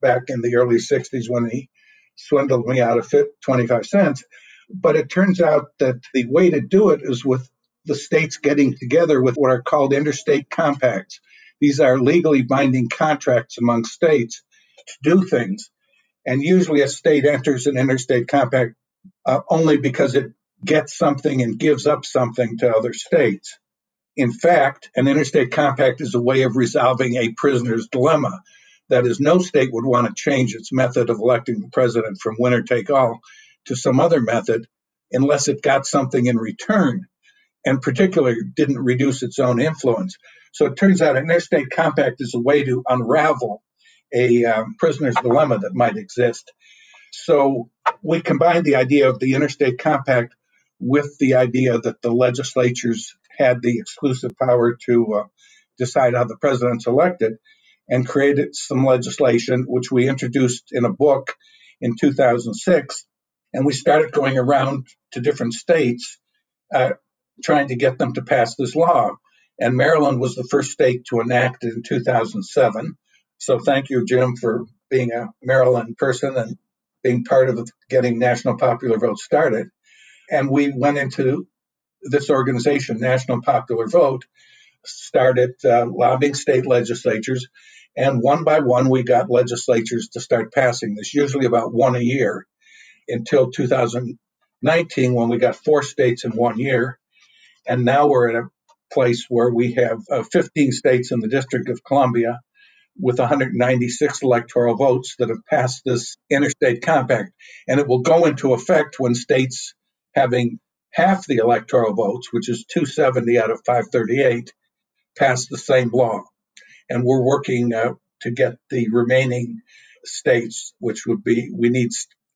back in the early 60s when he swindled me out of 25 cents, but it turns out that the way to do it is with the states getting together with what are called interstate compacts. These are legally binding contracts among states to do things. And usually a state enters an interstate compact uh, only because it gets something and gives up something to other states. In fact, an interstate compact is a way of resolving a prisoner's dilemma. That is, no state would want to change its method of electing the president from winner take all to some other method unless it got something in return, and particularly didn't reduce its own influence. So it turns out an interstate compact is a way to unravel a um, prisoner's dilemma that might exist. So we combined the idea of the interstate compact with the idea that the legislatures had the exclusive power to uh, decide how the president's elected and created some legislation, which we introduced in a book in 2006. And we started going around to different states uh, trying to get them to pass this law. And Maryland was the first state to enact it in 2007. So thank you, Jim, for being a Maryland person and being part of getting National Popular Vote started. And we went into this organization, National Popular Vote, started uh, lobbying state legislatures. And one by one, we got legislatures to start passing this, usually about one a year, until 2019, when we got four states in one year. And now we're at a place where we have uh, 15 states in the District of Columbia with 196 electoral votes that have passed this interstate compact. And it will go into effect when states having half the electoral votes, which is 270 out of 538, pass the same law. And we're working uh, to get the remaining states, which would be, we need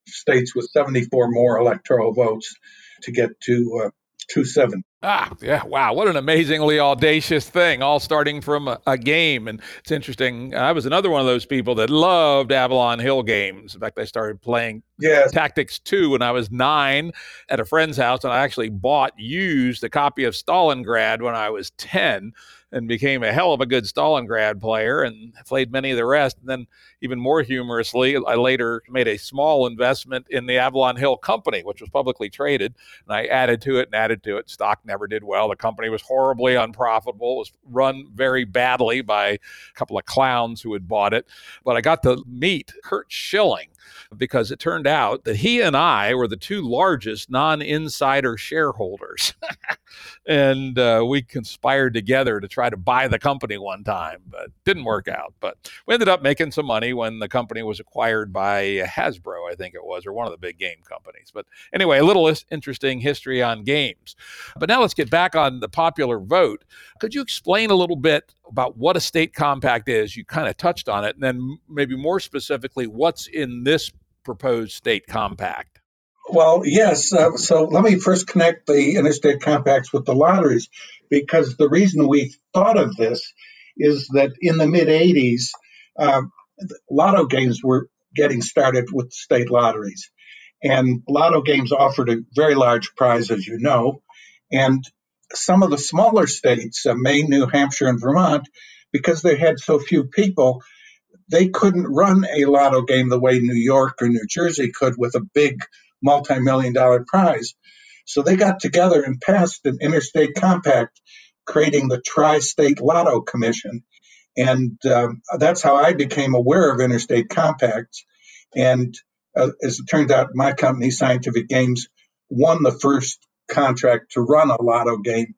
states with 74 more electoral votes to get to uh, 270. Ah, yeah, wow. What an amazingly audacious thing, all starting from a, a, game. And it's interesting. I was another one of those people that loved Avalon Hill games. In fact, I started playing yes. Tactics 2 when I was nine at a friend's house, and I actually bought used a copy of Stalingrad when I was 10 and became a hell of a good Stalingrad player and played many of the rest. And then, even more humorously, I later made a small investment in the Avalon Hill Company, which was publicly traded. And I added to it and added to it. Stock never did well. The company was horribly unprofitable, it was run very badly by a couple of clowns who had bought it. But I got to meet Curt Schilling because it turned out that he and I were the two largest non insider shareholders. and uh, we conspired together to try to buy the company one time, but didn't work out. But we ended up making some money when the company was acquired by Hasbro, I think it was, or one of the big game companies. But anyway, a little interesting history on games. But now let's get back on the popular vote. Could you explain a little bit about what a state compact is? You kind of touched on it, and then maybe more specifically, what's in this proposed state compact? Well, yes. Uh, so let me first connect the interstate compacts with the lotteries, because the reason we thought of this is that in the mid 80s, uh, lotto games were getting started with state lotteries. And lotto games offered a very large prize, as you know. And some of the smaller states, uh, Maine, New Hampshire, and Vermont, because they had so few people, they couldn't run a lotto game the way New York or New Jersey could with a big multi million dollar prize. So they got together and passed an interstate compact creating the Tri State Lotto Commission. And um, that's how I became aware of interstate compacts. And uh, as it turns out, my company, Scientific Games, won the first contract to run a lotto game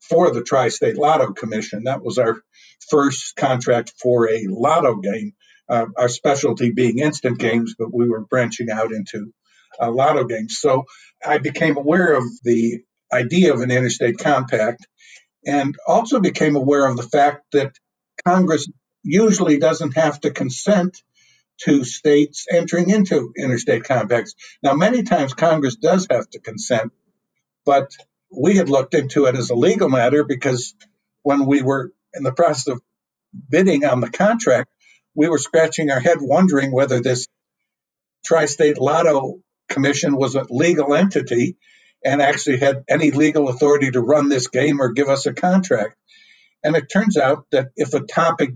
for the Tri State Lotto Commission. That was our first contract for a lotto game, uh, our specialty being instant games, but we were branching out into uh, lotto games. So I became aware of the idea of an interstate compact and also became aware of the fact that Congress usually doesn't have to consent to states entering into interstate compacts. Now, many times Congress does have to consent, but we had looked into it as a legal matter because when we were in the process of bidding on the contract, we were scratching our head wondering whether this Tri State Lotto Commission was a legal entity and actually had any legal authority to run this game or give us a contract. And it turns out that if a topic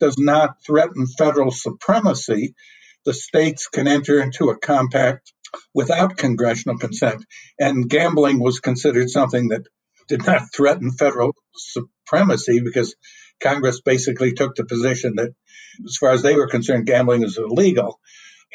does not threaten federal supremacy, the states can enter into a compact without congressional consent. And gambling was considered something that did not threaten federal supremacy because Congress basically took the position that, as far as they were concerned, gambling is illegal.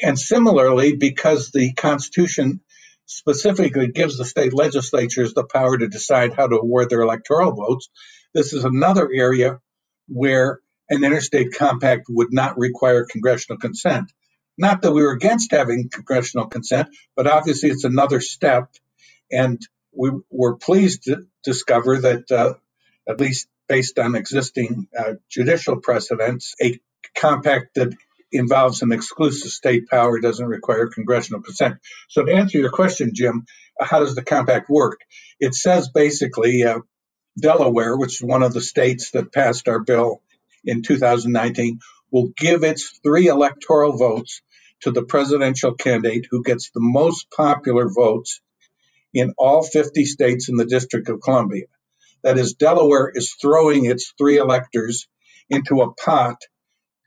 And similarly, because the Constitution specifically gives the state legislatures the power to decide how to award their electoral votes, this is another area where an interstate compact would not require congressional consent. Not that we were against having congressional consent, but obviously it's another step. And we were pleased to discover that, uh, at least based on existing uh, judicial precedents, a compact that involves an exclusive state power doesn't require congressional consent. So, to answer your question, Jim, how does the compact work? It says basically uh, Delaware, which is one of the states that passed our bill in 2019, will give its three electoral votes to the presidential candidate who gets the most popular votes in all 50 states in the District of Columbia. That is, Delaware is throwing its three electors into a pot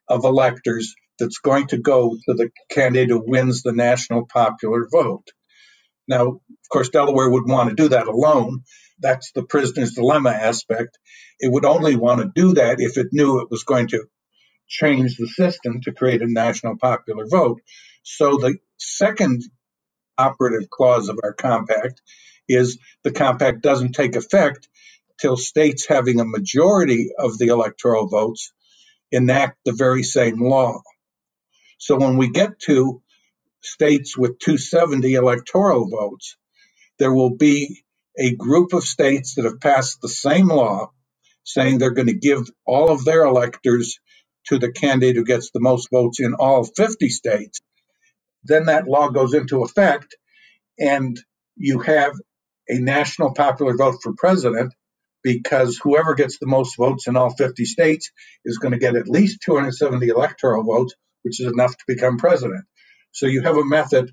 of electors that's going to go to the candidate who wins the national popular vote. Now, of course, Delaware would want to do that alone. That's the prisoner's dilemma aspect. It would only want to do that if it knew it was going to change the system to create a national popular vote. So the second operative clause of our compact is the compact doesn't take effect till states having a majority of the electoral votes enact the very same law. So when we get to states with 270 electoral votes, there will be a group of states that have passed the same law saying they're going to give all of their electors to the candidate who gets the most votes in all 50 states. Then that law goes into effect, and you have a national popular vote for president because whoever gets the most votes in all 50 states is going to get at least 270 electoral votes, which is enough to become president. So you have a method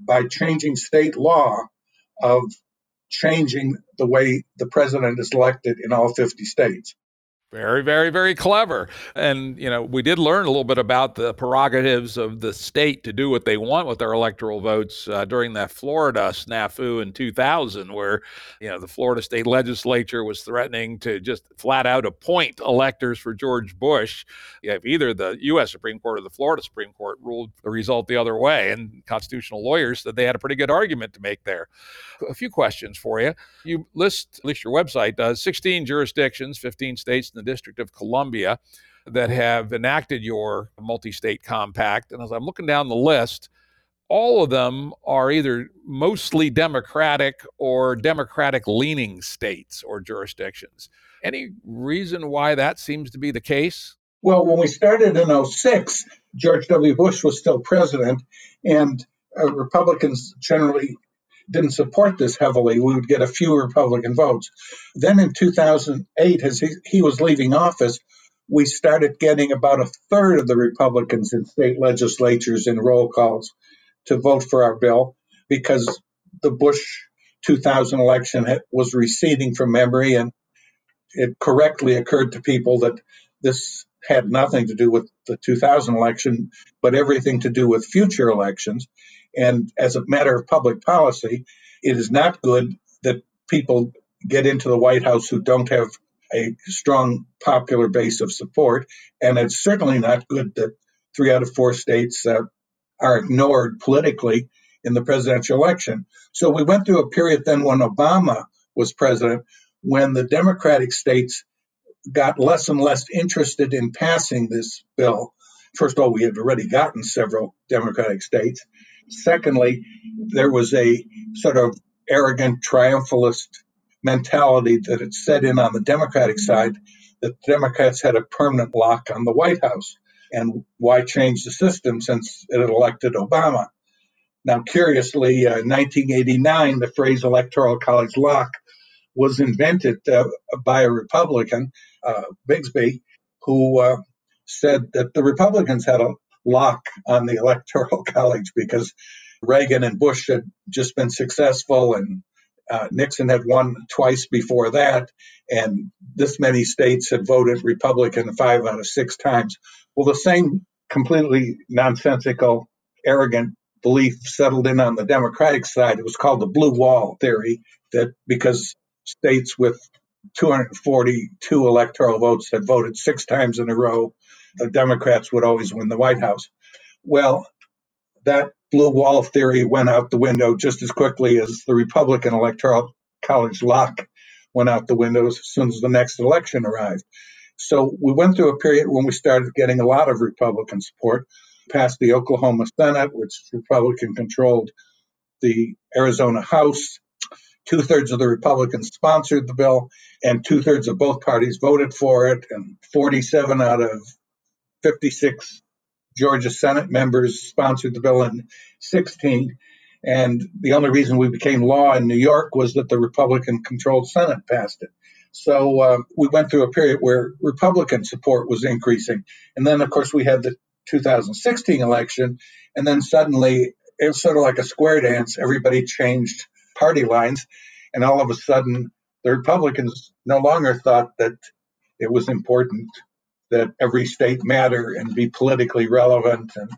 by changing state law of changing the way the president is elected in all 50 states. Very, very, very clever. And, you know, we did learn a little bit about the prerogatives of the state to do what they want with their electoral votes uh, during that Florida snafu in 2000, where, you know, the Florida state legislature was threatening to just flat out appoint electors for George Bush if either the U.S. Supreme Court or the Florida Supreme Court ruled the result the other way. And constitutional lawyers said they had a pretty good argument to make there. A few questions for you. You list, at least your website does, 16 jurisdictions, 15 states and the District of Columbia that have enacted your multi state compact. And as I'm looking down the list, all of them are either mostly Democratic or Democratic leaning states or jurisdictions. Any reason why that seems to be the case? Well, when we started in 06, George W. Bush was still president, and uh, Republicans generally didn't support this heavily, we would get a few Republican votes. Then in 2008, as he, he was leaving office, we started getting about a third of the Republicans in state legislatures in roll calls to vote for our bill because the Bush 2000 election was receding from memory, and it correctly occurred to people that this had nothing to do with the 2000 election, but everything to do with future elections. And as a matter of public policy, it is not good that people get into the White House who don't have a strong popular base of support. And it's certainly not good that three out of four states uh, are ignored politically in the presidential election. So we went through a period then when Obama was president, when the Democratic states got less and less interested in passing this bill. First of all, we had already gotten several Democratic states. Secondly, there was a sort of arrogant triumphalist mentality that had set in on the Democratic side that Democrats had a permanent lock on the White House. And why change the system since it had elected Obama? Now, curiously, uh, in 1989, the phrase electoral college lock was invented uh, by a Republican, uh, Busby, who uh, said that the Republicans had a lock on the electoral college because Reagan and Bush had just been successful and uh, Nixon had won twice before that, and this many states had voted Republican five out of six times. Well, the same completely nonsensical, arrogant belief settled in on the Democratic side. It was called the blue wall theory that because states with 242 electoral votes had voted six times in a row, the Democrats would always win the White House. Well, that blue wall theory went out the window just as quickly as the Republican Electoral College lock went out the window as soon as the next election arrived. So we went through a period when we started getting a lot of Republican support, passed the Oklahoma Senate, which Republican controlled the Arizona House. Two thirds of the Republicans sponsored the bill, and two thirds of both parties voted for it. And 47 out of 56 Georgia Senate members sponsored the bill in 16. And the only reason we became law in New York was that the Republican controlled Senate passed it. So uh, we went through a period where Republican support was increasing. And then, of course, we had the 2016 election. And then suddenly, it was sort of like a square dance. Everybody changed party lines. And all of a sudden, the Republicans no longer thought that it was important that every state matter and be politically relevant and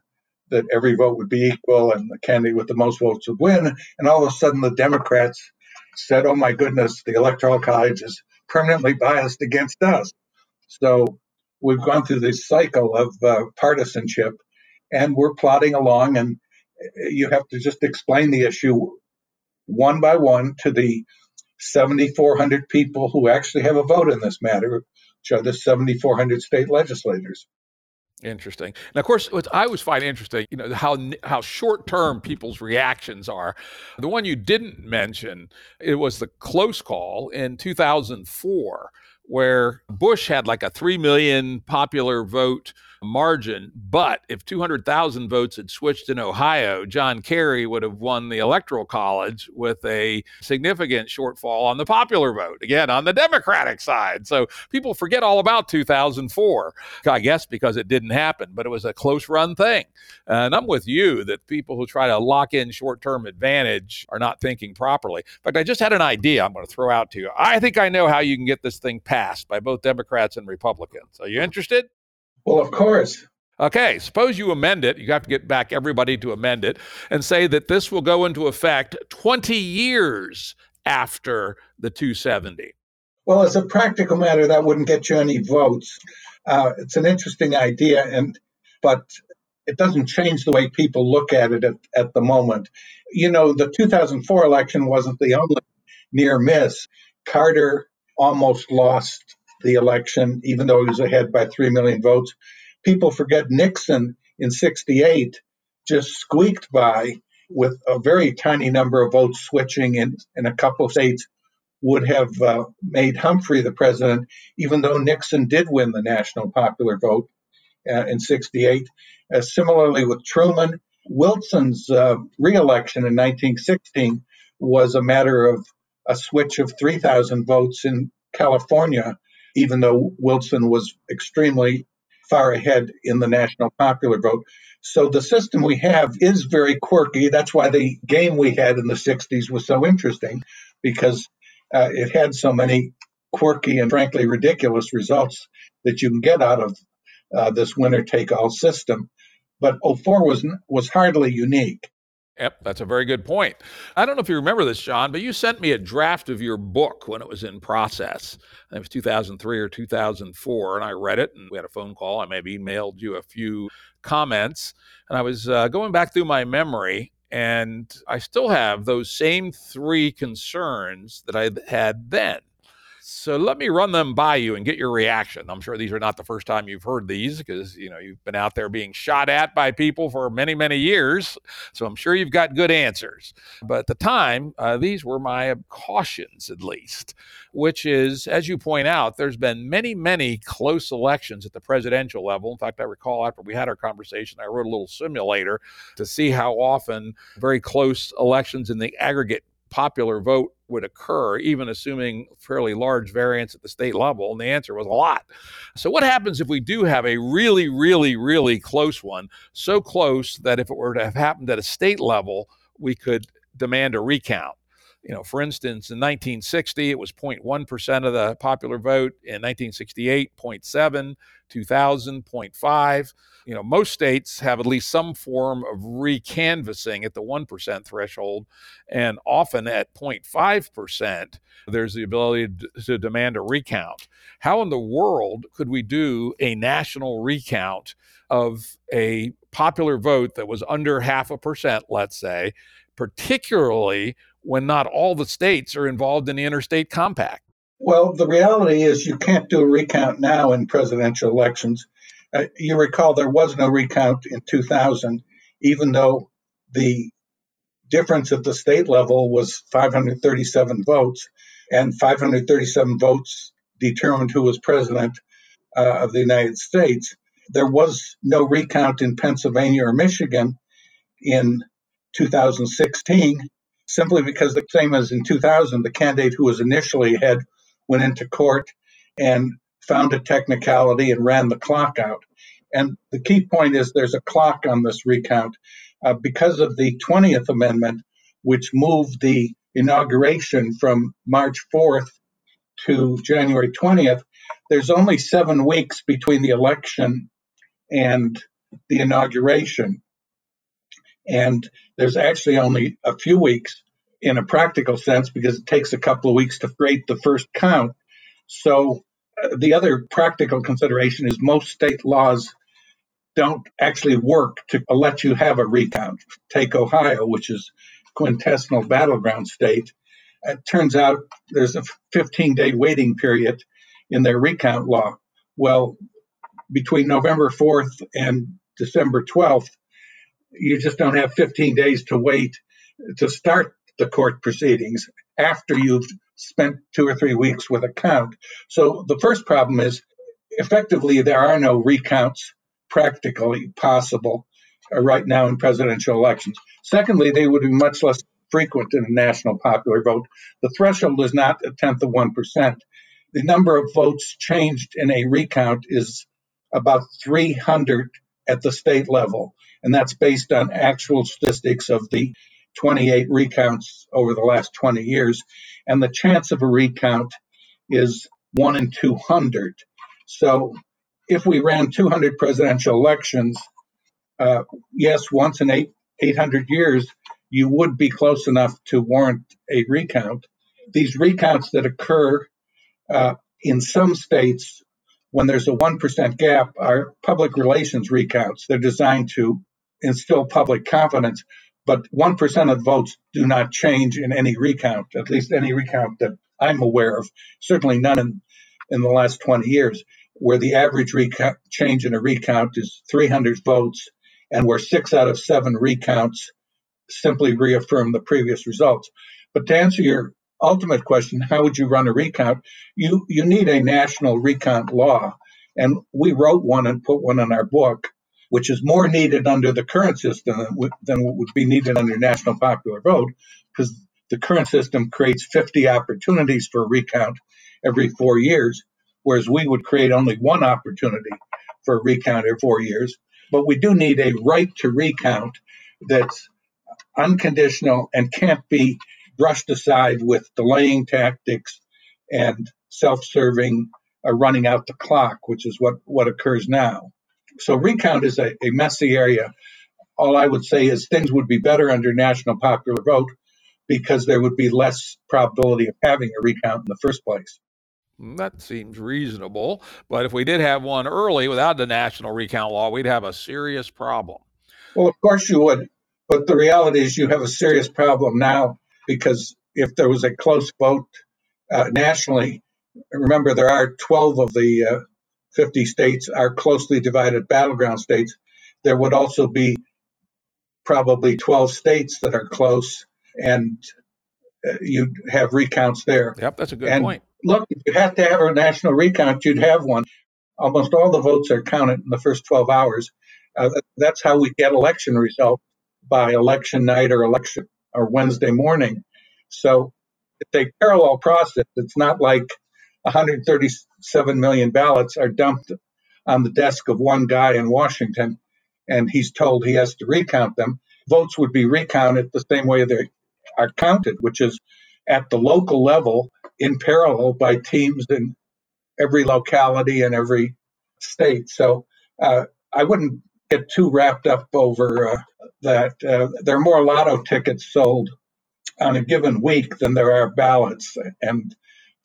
that every vote would be equal and the candidate with the most votes would win. And all of a sudden, the Democrats said, oh my goodness, the Electoral College is permanently biased against us. So we've gone through this cycle of uh, partisanship and we're plodding along. And you have to just explain the issue one by one to the 7,400 people who actually have a vote in this matter, which are the 7,400 state legislators. Interesting. And of course, what I always find interesting, you know, how how short term people's reactions are. The one you didn't mention, it was the close call in 2004, where mm. Bush had like a three million popular vote margin. But if 200,000 votes had switched in Ohio, John Kerry would have won the Electoral College with a significant shortfall on the popular vote, again, on the Democratic side. So people forget all about 2004, I guess because it didn't happen, but it was a close run thing. And I'm with you that people who try to lock in short term advantage are not thinking properly. In fact, I just had an idea I'm going to throw out to you. I think I know how you can get this thing passed by both Democrats and Republicans. Are you interested? Well, of course. Okay, suppose you amend it. You have to get back everybody to amend it and say that this will go into effect 20 years after the 270. Well, as a practical matter, that wouldn't get you any votes. Uh, it's an interesting idea, and but it doesn't change the way people look at it at, at the moment. You know, the 2004 election wasn't the only near miss. Carter almost lost the election, even though he was ahead by 3 million votes. People forget Nixon in 68 just squeaked by with a very tiny number of votes switching in, in a couple of states would have uh, made Humphrey the president, even though Nixon did win the national popular vote uh, in 68. Uh, similarly with Truman, Wilson's uh, reelection in 1916 was a matter of a switch of 3,000 votes in California even though Wilson was extremely far ahead in the national popular vote. So the system we have is very quirky. That's why the game we had in the 60s was so interesting because uh, it had so many quirky and frankly ridiculous results that you can get out of uh, this winner take all system. But 04 was was hardly unique. Yep, that's a very good point. I don't know if you remember this, John, but you sent me a draft of your book when it was in process. It was 2003 or 2004, and I read it, and we had a phone call. I maybe emailed you a few comments, and I was uh, going back through my memory, and I still have those same three concerns that I had then. So let me run them by you and get your reaction. I'm sure these are not the first time you've heard these because you know you've been out there being shot at by people for many many years. So I'm sure you've got good answers. But at the time, uh, these were my cautions at least, which is as you point out, there's been many many close elections at the presidential level. In fact, I recall after we had our conversation, I wrote a little simulator to see how often very close elections in the aggregate popular vote would occur, even assuming fairly large variance at the state level? And the answer was a lot. So, what happens if we do have a really, really, really close one? So close that if it were to have happened at a state level, we could demand a recount. You know, for instance, in 1960, it was 0.1% of the popular vote. In 1968, 0.7, 2000, 0.5. You know, most states have at least some form of recanvassing at the 1% threshold, and often at 0.5%, there's the ability to demand a recount. How in the world could we do a national recount of a popular vote that was under half a percent, let's say, particularly when not all the states are involved in the interstate compact? Well, the reality is you can't do a recount now in presidential elections. Uh, you recall there was no recount in 2000, even though the difference at the state level was 537 votes, and 537 votes determined who was president uh, of the United States. There was no recount in Pennsylvania or Michigan in 2016 simply because the same as in 2000, the candidate who was initially ahead went into court and found a technicality and ran the clock out. And the key point is there's a clock on this recount uh, because of the 20th Amendment, which moved the inauguration from March 4th to January 20th. There's only seven weeks between the election and the inauguration. And there's actually only a few weeks in a practical sense because it takes a couple of weeks to create the first count. So uh, the other practical consideration is most state laws don't actually work to let you have a recount. Take Ohio, which is quintessential battleground state. It turns out there's a 15 day waiting period in their recount law. Well, between November 4th and December 12th, you just don't have 15 days to wait to start the court proceedings after you've spent two or three weeks with a count. So the first problem is effectively there are no recounts practically possible uh, right now in presidential elections. Secondly, they would be much less frequent in a national popular vote. The threshold is not a tenth of 1%. The number of votes changed in a recount is about 300 at the state level and that's based on actual statistics of the 28 recounts over the last 20 years. And the chance of a recount is 1 in 200. So if we ran 200 presidential elections, uh, yes, once in eight, 800 years, you would be close enough to warrant a recount. These recounts that occur uh, in some states when there's a 1% gap are public relations recounts. They're designed to instill public confidence. But 1% of votes do not change in any recount, at least any recount that I'm aware of, certainly none in, in the last 20 years, where the average recount, change in a recount is 300 votes, and where six out of seven recounts simply reaffirm the previous results. But to answer your ultimate question, how would you run a recount? You, you need a national recount law. And we wrote one and put one in our book which is more needed under the current system than what would be needed under national popular vote, because the current system creates 50 opportunities for recount every four years, whereas we would create only one opportunity for a recount every four years. But we do need a right to recount that's unconditional and can't be brushed aside with delaying tactics and self-serving uh, running out the clock, which is what, what occurs now. So recount is a, a messy area. All I would say is things would be better under national popular vote because there would be less probability of having a recount in the first place. That seems reasonable. But if we did have one early without the national recount law, we'd have a serious problem. Well, of course you would. But the reality is you have a serious problem now because if there was a close vote uh, nationally, remember there are 12 of the uh, 50 states are closely divided battleground states. There would also be probably 12 states that are close, and uh, you'd have recounts there. Yep, that's a good and point. Look, if you had to have a national recount, you'd have one. Almost all the votes are counted in the first 12 hours. Uh, that's how we get election results by election night or election or Wednesday morning. So it's a parallel process. It's not like 137 million ballots are dumped on the desk of one guy in Washington, and he's told he has to recount them. Votes would be recounted the same way they are counted, which is at the local level in parallel by teams in every locality and every state. So uh, I wouldn't get too wrapped up over uh, that. Uh, there are more lotto tickets sold on a given week than there are ballots, and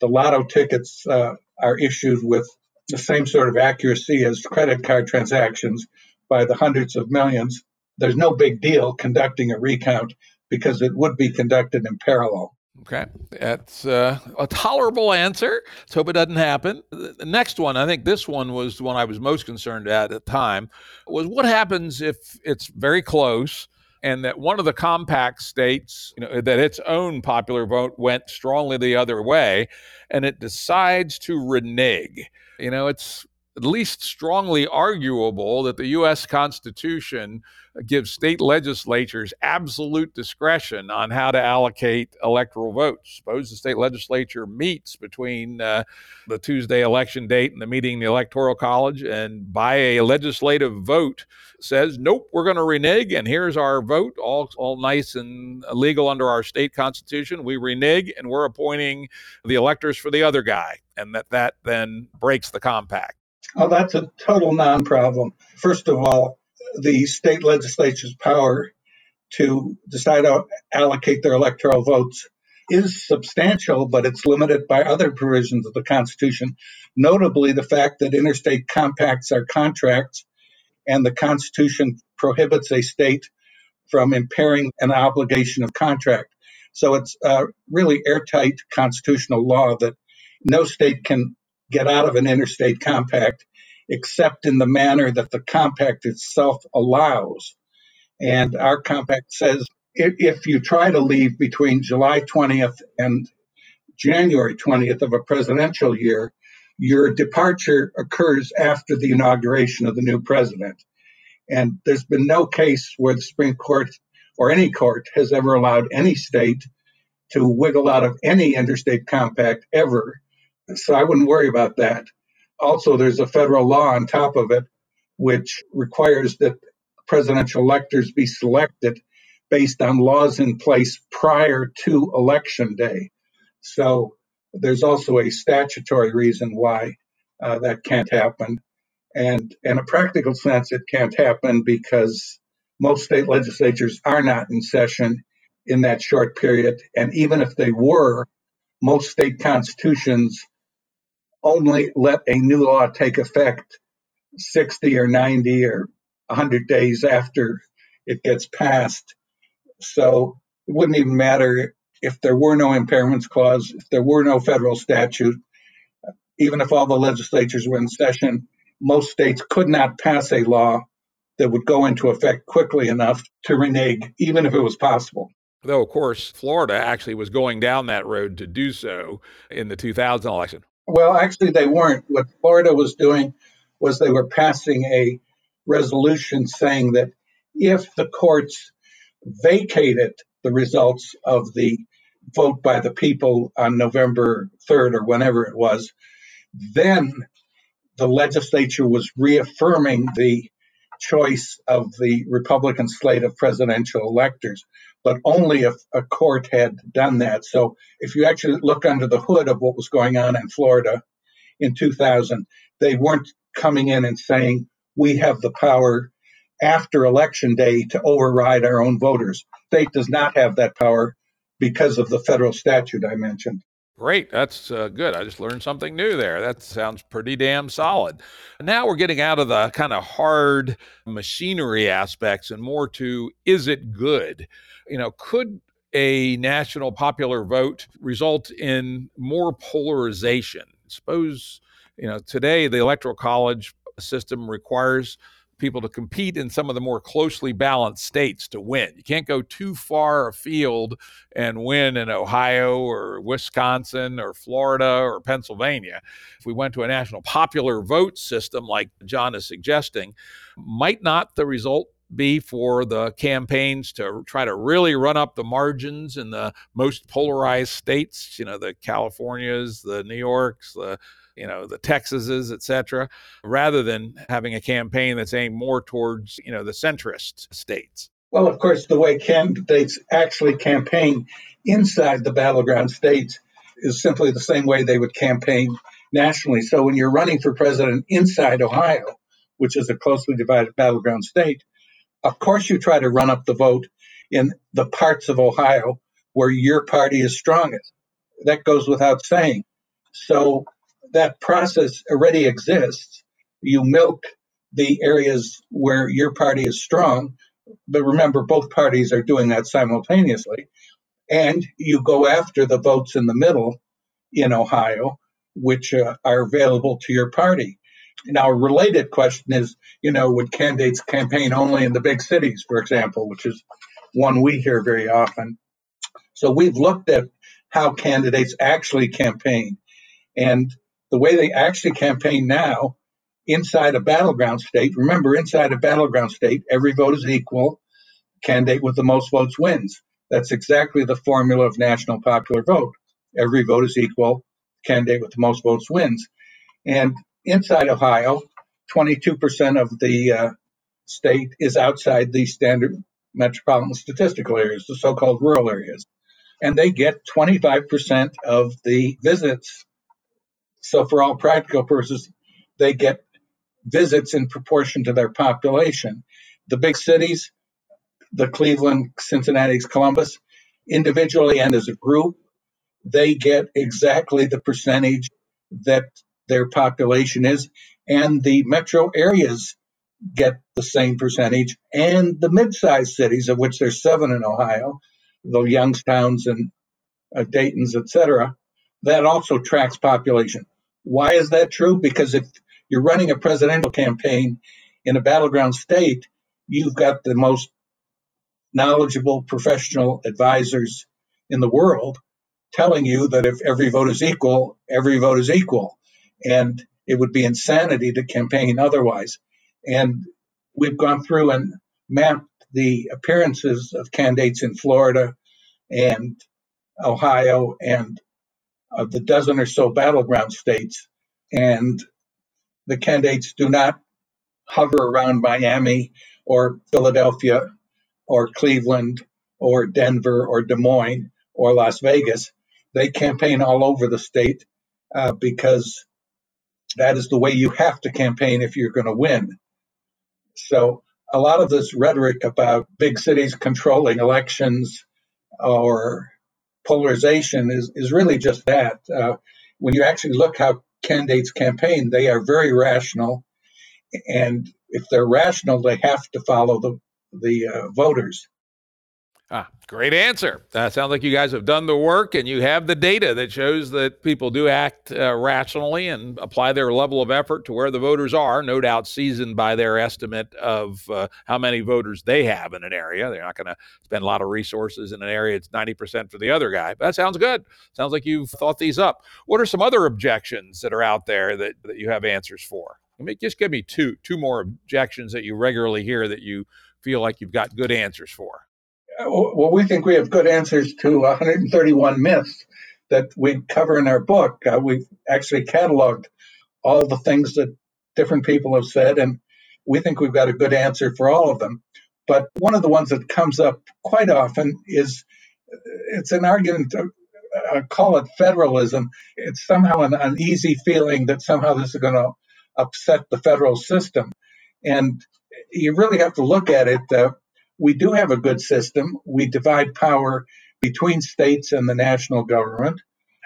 the lotto tickets uh, are issued with the same sort of accuracy as credit card transactions by the hundreds of millions. There's no big deal conducting a recount because it would be conducted in parallel. Okay, that's uh, a tolerable answer. Let's hope it doesn't happen. The next one, I think this one was the one I was most concerned at at the time, was what happens if it's very close and that one of the compact states, you know, that its own popular vote went strongly the other way, and it decides to renege. You know, it's at least strongly arguable that the U.S. Constitution gives state legislatures absolute discretion on how to allocate electoral votes. Suppose the state legislature meets between uh, the Tuesday election date and the meeting in the Electoral College, and by a legislative vote says, "Nope, we're going to renege, and here's our vote, all all nice and legal under our state constitution. We renege, and we're appointing the electors for the other guy." And that that then breaks the compact. Oh, that's a total non problem. First of all, the state legislature's power to decide how to allocate their electoral votes is substantial, but it's limited by other provisions of the Constitution, notably the fact that interstate compacts are contracts and the Constitution prohibits a state from impairing an obligation of contract. So it's a really airtight constitutional law that no state can get out of an interstate compact except in the manner that the compact itself allows. And our compact says if you try to leave between July 20th and January 20th of a presidential year, your departure occurs after the inauguration of the new president. And there's been no case where the Supreme Court or any court has ever allowed any state to wiggle out of any interstate compact ever. So I wouldn't worry about that. Also, there's a federal law on top of it, which requires that presidential electors be selected based on laws in place prior to election day. So there's also a statutory reason why uh, that can't happen. And in a practical sense, it can't happen because most state legislatures are not in session in that short period. And even if they were, most state constitutions only let a new law take effect 60 or 90 or 100 days after it gets passed. So it wouldn't even matter if there were no impairments clause, if there were no federal statute, even if all the legislatures were in session, most states could not pass a law that would go into effect quickly enough to renege, even if it was possible. Though, of course, Florida actually was going down that road to do so in the 2000 election. Well, actually, they weren't. What Florida was doing was they were passing a resolution saying that if the courts vacated the results of the vote by the people on November 3rd or whenever it was, then the legislature was reaffirming the choice of the Republican slate of presidential electors, but only if a court had done that. So if you actually look under the hood of what was going on in Florida in 2000, they weren't coming in and saying, we have the power after election day to override our own voters. State does not have that power because of the federal statute I mentioned. Great. That's uh, good. I just learned something new there. That sounds pretty damn solid. Now we're getting out of the kind of hard machinery aspects and more to is it good? You know, could a national popular vote result in more polarization? Suppose, you know, today the Electoral College system requires people to compete in some of the more closely balanced states to win. You can't go too far afield and win in Ohio or Wisconsin or Florida or Pennsylvania. If we went to a national popular vote system like John is suggesting, might not the result be for the campaigns to try to really run up the margins in the most polarized states, you know, the Californias, the New Yorks, the you know the Texases, et cetera, rather than having a campaign that's aimed more towards you know the centrist states. Well, of course, the way candidates actually campaign inside the battleground states is simply the same way they would campaign nationally. So when you're running for president inside Ohio, which is a closely divided battleground state, of course you try to run up the vote in the parts of Ohio where your party is strongest. That goes without saying. So that process already exists. You milk the areas where your party is strong, but remember, both parties are doing that simultaneously. And you go after the votes in the middle in Ohio, which uh, are available to your party. Now, a related question is, you know, would candidates campaign only in the big cities, for example, which is one we hear very often. So we've looked at how candidates actually campaign. And the way they actually campaign now inside a battleground state, remember, inside a battleground state, every vote is equal. Candidate with the most votes wins. That's exactly the formula of national popular vote. Every vote is equal. Candidate with the most votes wins. And inside Ohio, 22% of the uh, state is outside the standard metropolitan statistical areas, the so called rural areas. And they get 25% of the visits. So, for all practical purposes, they get visits in proportion to their population. The big cities, the Cleveland, Cincinnati, Columbus, individually and as a group, they get exactly the percentage that their population is, and the metro areas get the same percentage, and the mid-sized cities, of which there's seven in Ohio, the Youngstowns and uh, Dayton's, etc., that also tracks population. Why is that true? Because if you're running a presidential campaign in a battleground state, you've got the most knowledgeable professional advisors in the world telling you that if every vote is equal, every vote is equal. And it would be insanity to campaign otherwise. And we've gone through and mapped the appearances of candidates in Florida and Ohio and of the dozen or so battleground states. And the candidates do not hover around Miami or Philadelphia or Cleveland or Denver or Des Moines or Las Vegas. They campaign all over the state uh, because that is the way you have to campaign if you're going to win. So, a lot of this rhetoric about big cities controlling elections or polarization is, is really just that. Uh, when you actually look how candidates campaign, they are very rational. And if they're rational, they have to follow the, the uh, voters. Ah, great answer. That sounds like you guys have done the work and you have the data that shows that people do act uh, rationally and apply their level of effort to where the voters are, no doubt seasoned by their estimate of uh, how many voters they have in an area. They're not going to spend a lot of resources in an area it's 90% for the other guy. But that sounds good. Sounds like you've thought these up. What are some other objections that are out there that, that you have answers for? Let me just give me two two more objections that you regularly hear that you feel like you've got good answers for well, we think we have good answers to 131 myths that we cover in our book. Uh, we've actually cataloged all the things that different people have said, and we think we've got a good answer for all of them. But one of the ones that comes up quite often is it's an argument, uh, call it federalism. It's somehow an uneasy feeling that somehow this is going to upset the federal system. And you really have to look at it. Uh, we do have a good system. We divide power between states and the national government.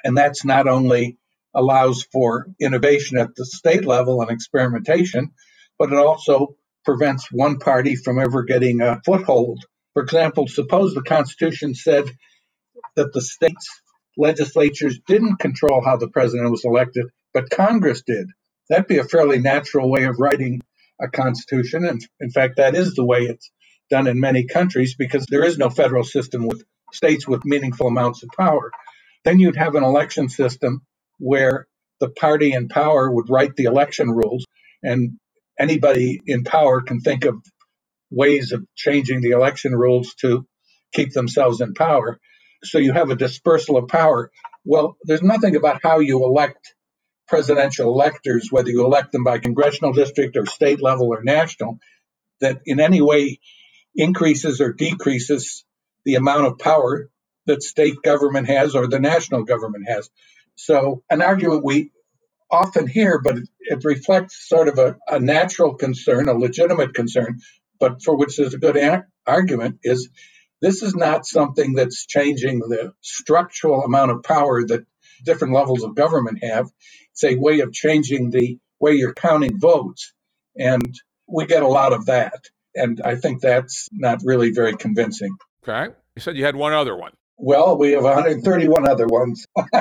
And that's not only allows for innovation at the state level and experimentation, but it also prevents one party from ever getting a foothold. For example, suppose the Constitution said that the states' legislatures didn't control how the president was elected, but Congress did. That'd be a fairly natural way of writing a constitution. And in fact, that is the way it's done in many countries because there is no federal system with states with meaningful amounts of power. Then you'd have an election system where the party in power would write the election rules, and anybody in power can think of ways of changing the election rules to keep themselves in power. So you have a dispersal of power. Well, there's nothing about how you elect presidential electors, whether you elect them by congressional district or state level or national, that in any way increases or decreases the amount of power that state government has or the national government has. So, an argument we often hear, but it, reflects sort of a, a, natural concern, a legitimate concern, but for which there's a good a- argument, is this is not something that's changing the structural amount of power that different levels of government have. It's a way of changing the way you're counting votes. And we get a lot of that. And I think that's not really very convincing. Okay. You said you had one other one. Well, we have 131 other ones.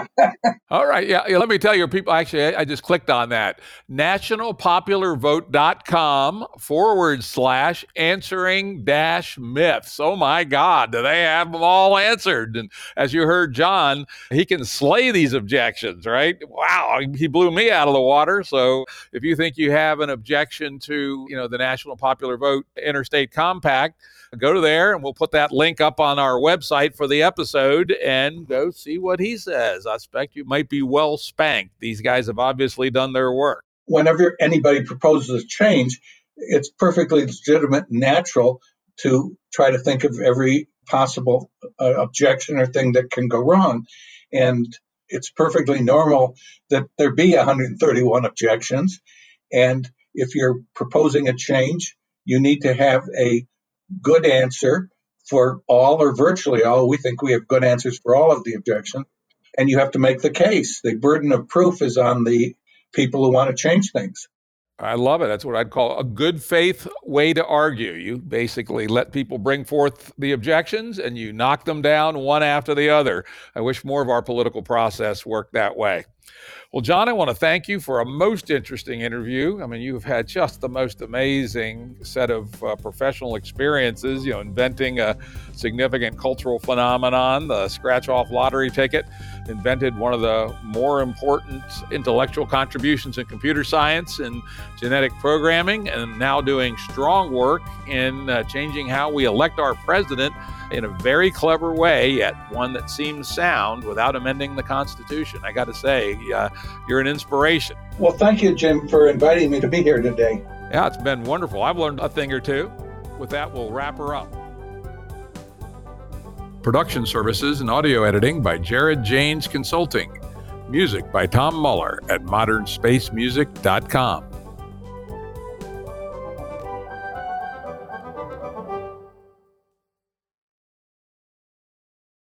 All right. Yeah, yeah, Let me tell you, people, actually, I, I just clicked on that. Nationalpopularvote.com forward slash answering dash myths. Oh my God, do they have them all answered? And as you heard John, he can slay these objections, right? Wow. He blew me out of the water. So if you think you have an objection to, you know, the National Popular Vote Interstate Compact, go to there and we'll put that link up on our website for the episode and go see what he says. I expect you might be well spanked. These guys have obviously done their work. Whenever anybody proposes a change, it's perfectly legitimate and natural to try to think of every possible uh, objection or thing that can go wrong. And it's perfectly normal that there be 131 objections. And if you're proposing a change, you need to have a good answer for all or virtually all. We think we have good answers for all of the objections. And you have to make the case. The burden of proof is on the people who want to change things. I love it. That's what I'd call a good faith way to argue. You basically let people bring forth the objections and you knock them down one after the other. I wish more of our political process worked that way. Well, John, I want to thank you for a most interesting interview. I mean, you've had just the most amazing set of uh, professional experiences, you know, inventing a significant cultural phenomenon, the scratch off lottery ticket, invented one of the more important intellectual contributions in computer science and genetic programming, and now doing strong work in uh, changing how we elect our president in a very clever way, yet one that seems sound without amending the Constitution. I got to say, uh, you're an inspiration. Well, thank you, Jim, for inviting me to be here today. Yeah, it's been wonderful. I've learned a thing or two. With that, we'll wrap her up. Production services and audio editing by Jared Janes Consulting. Music by Tom Muller at modernspacemusic.com.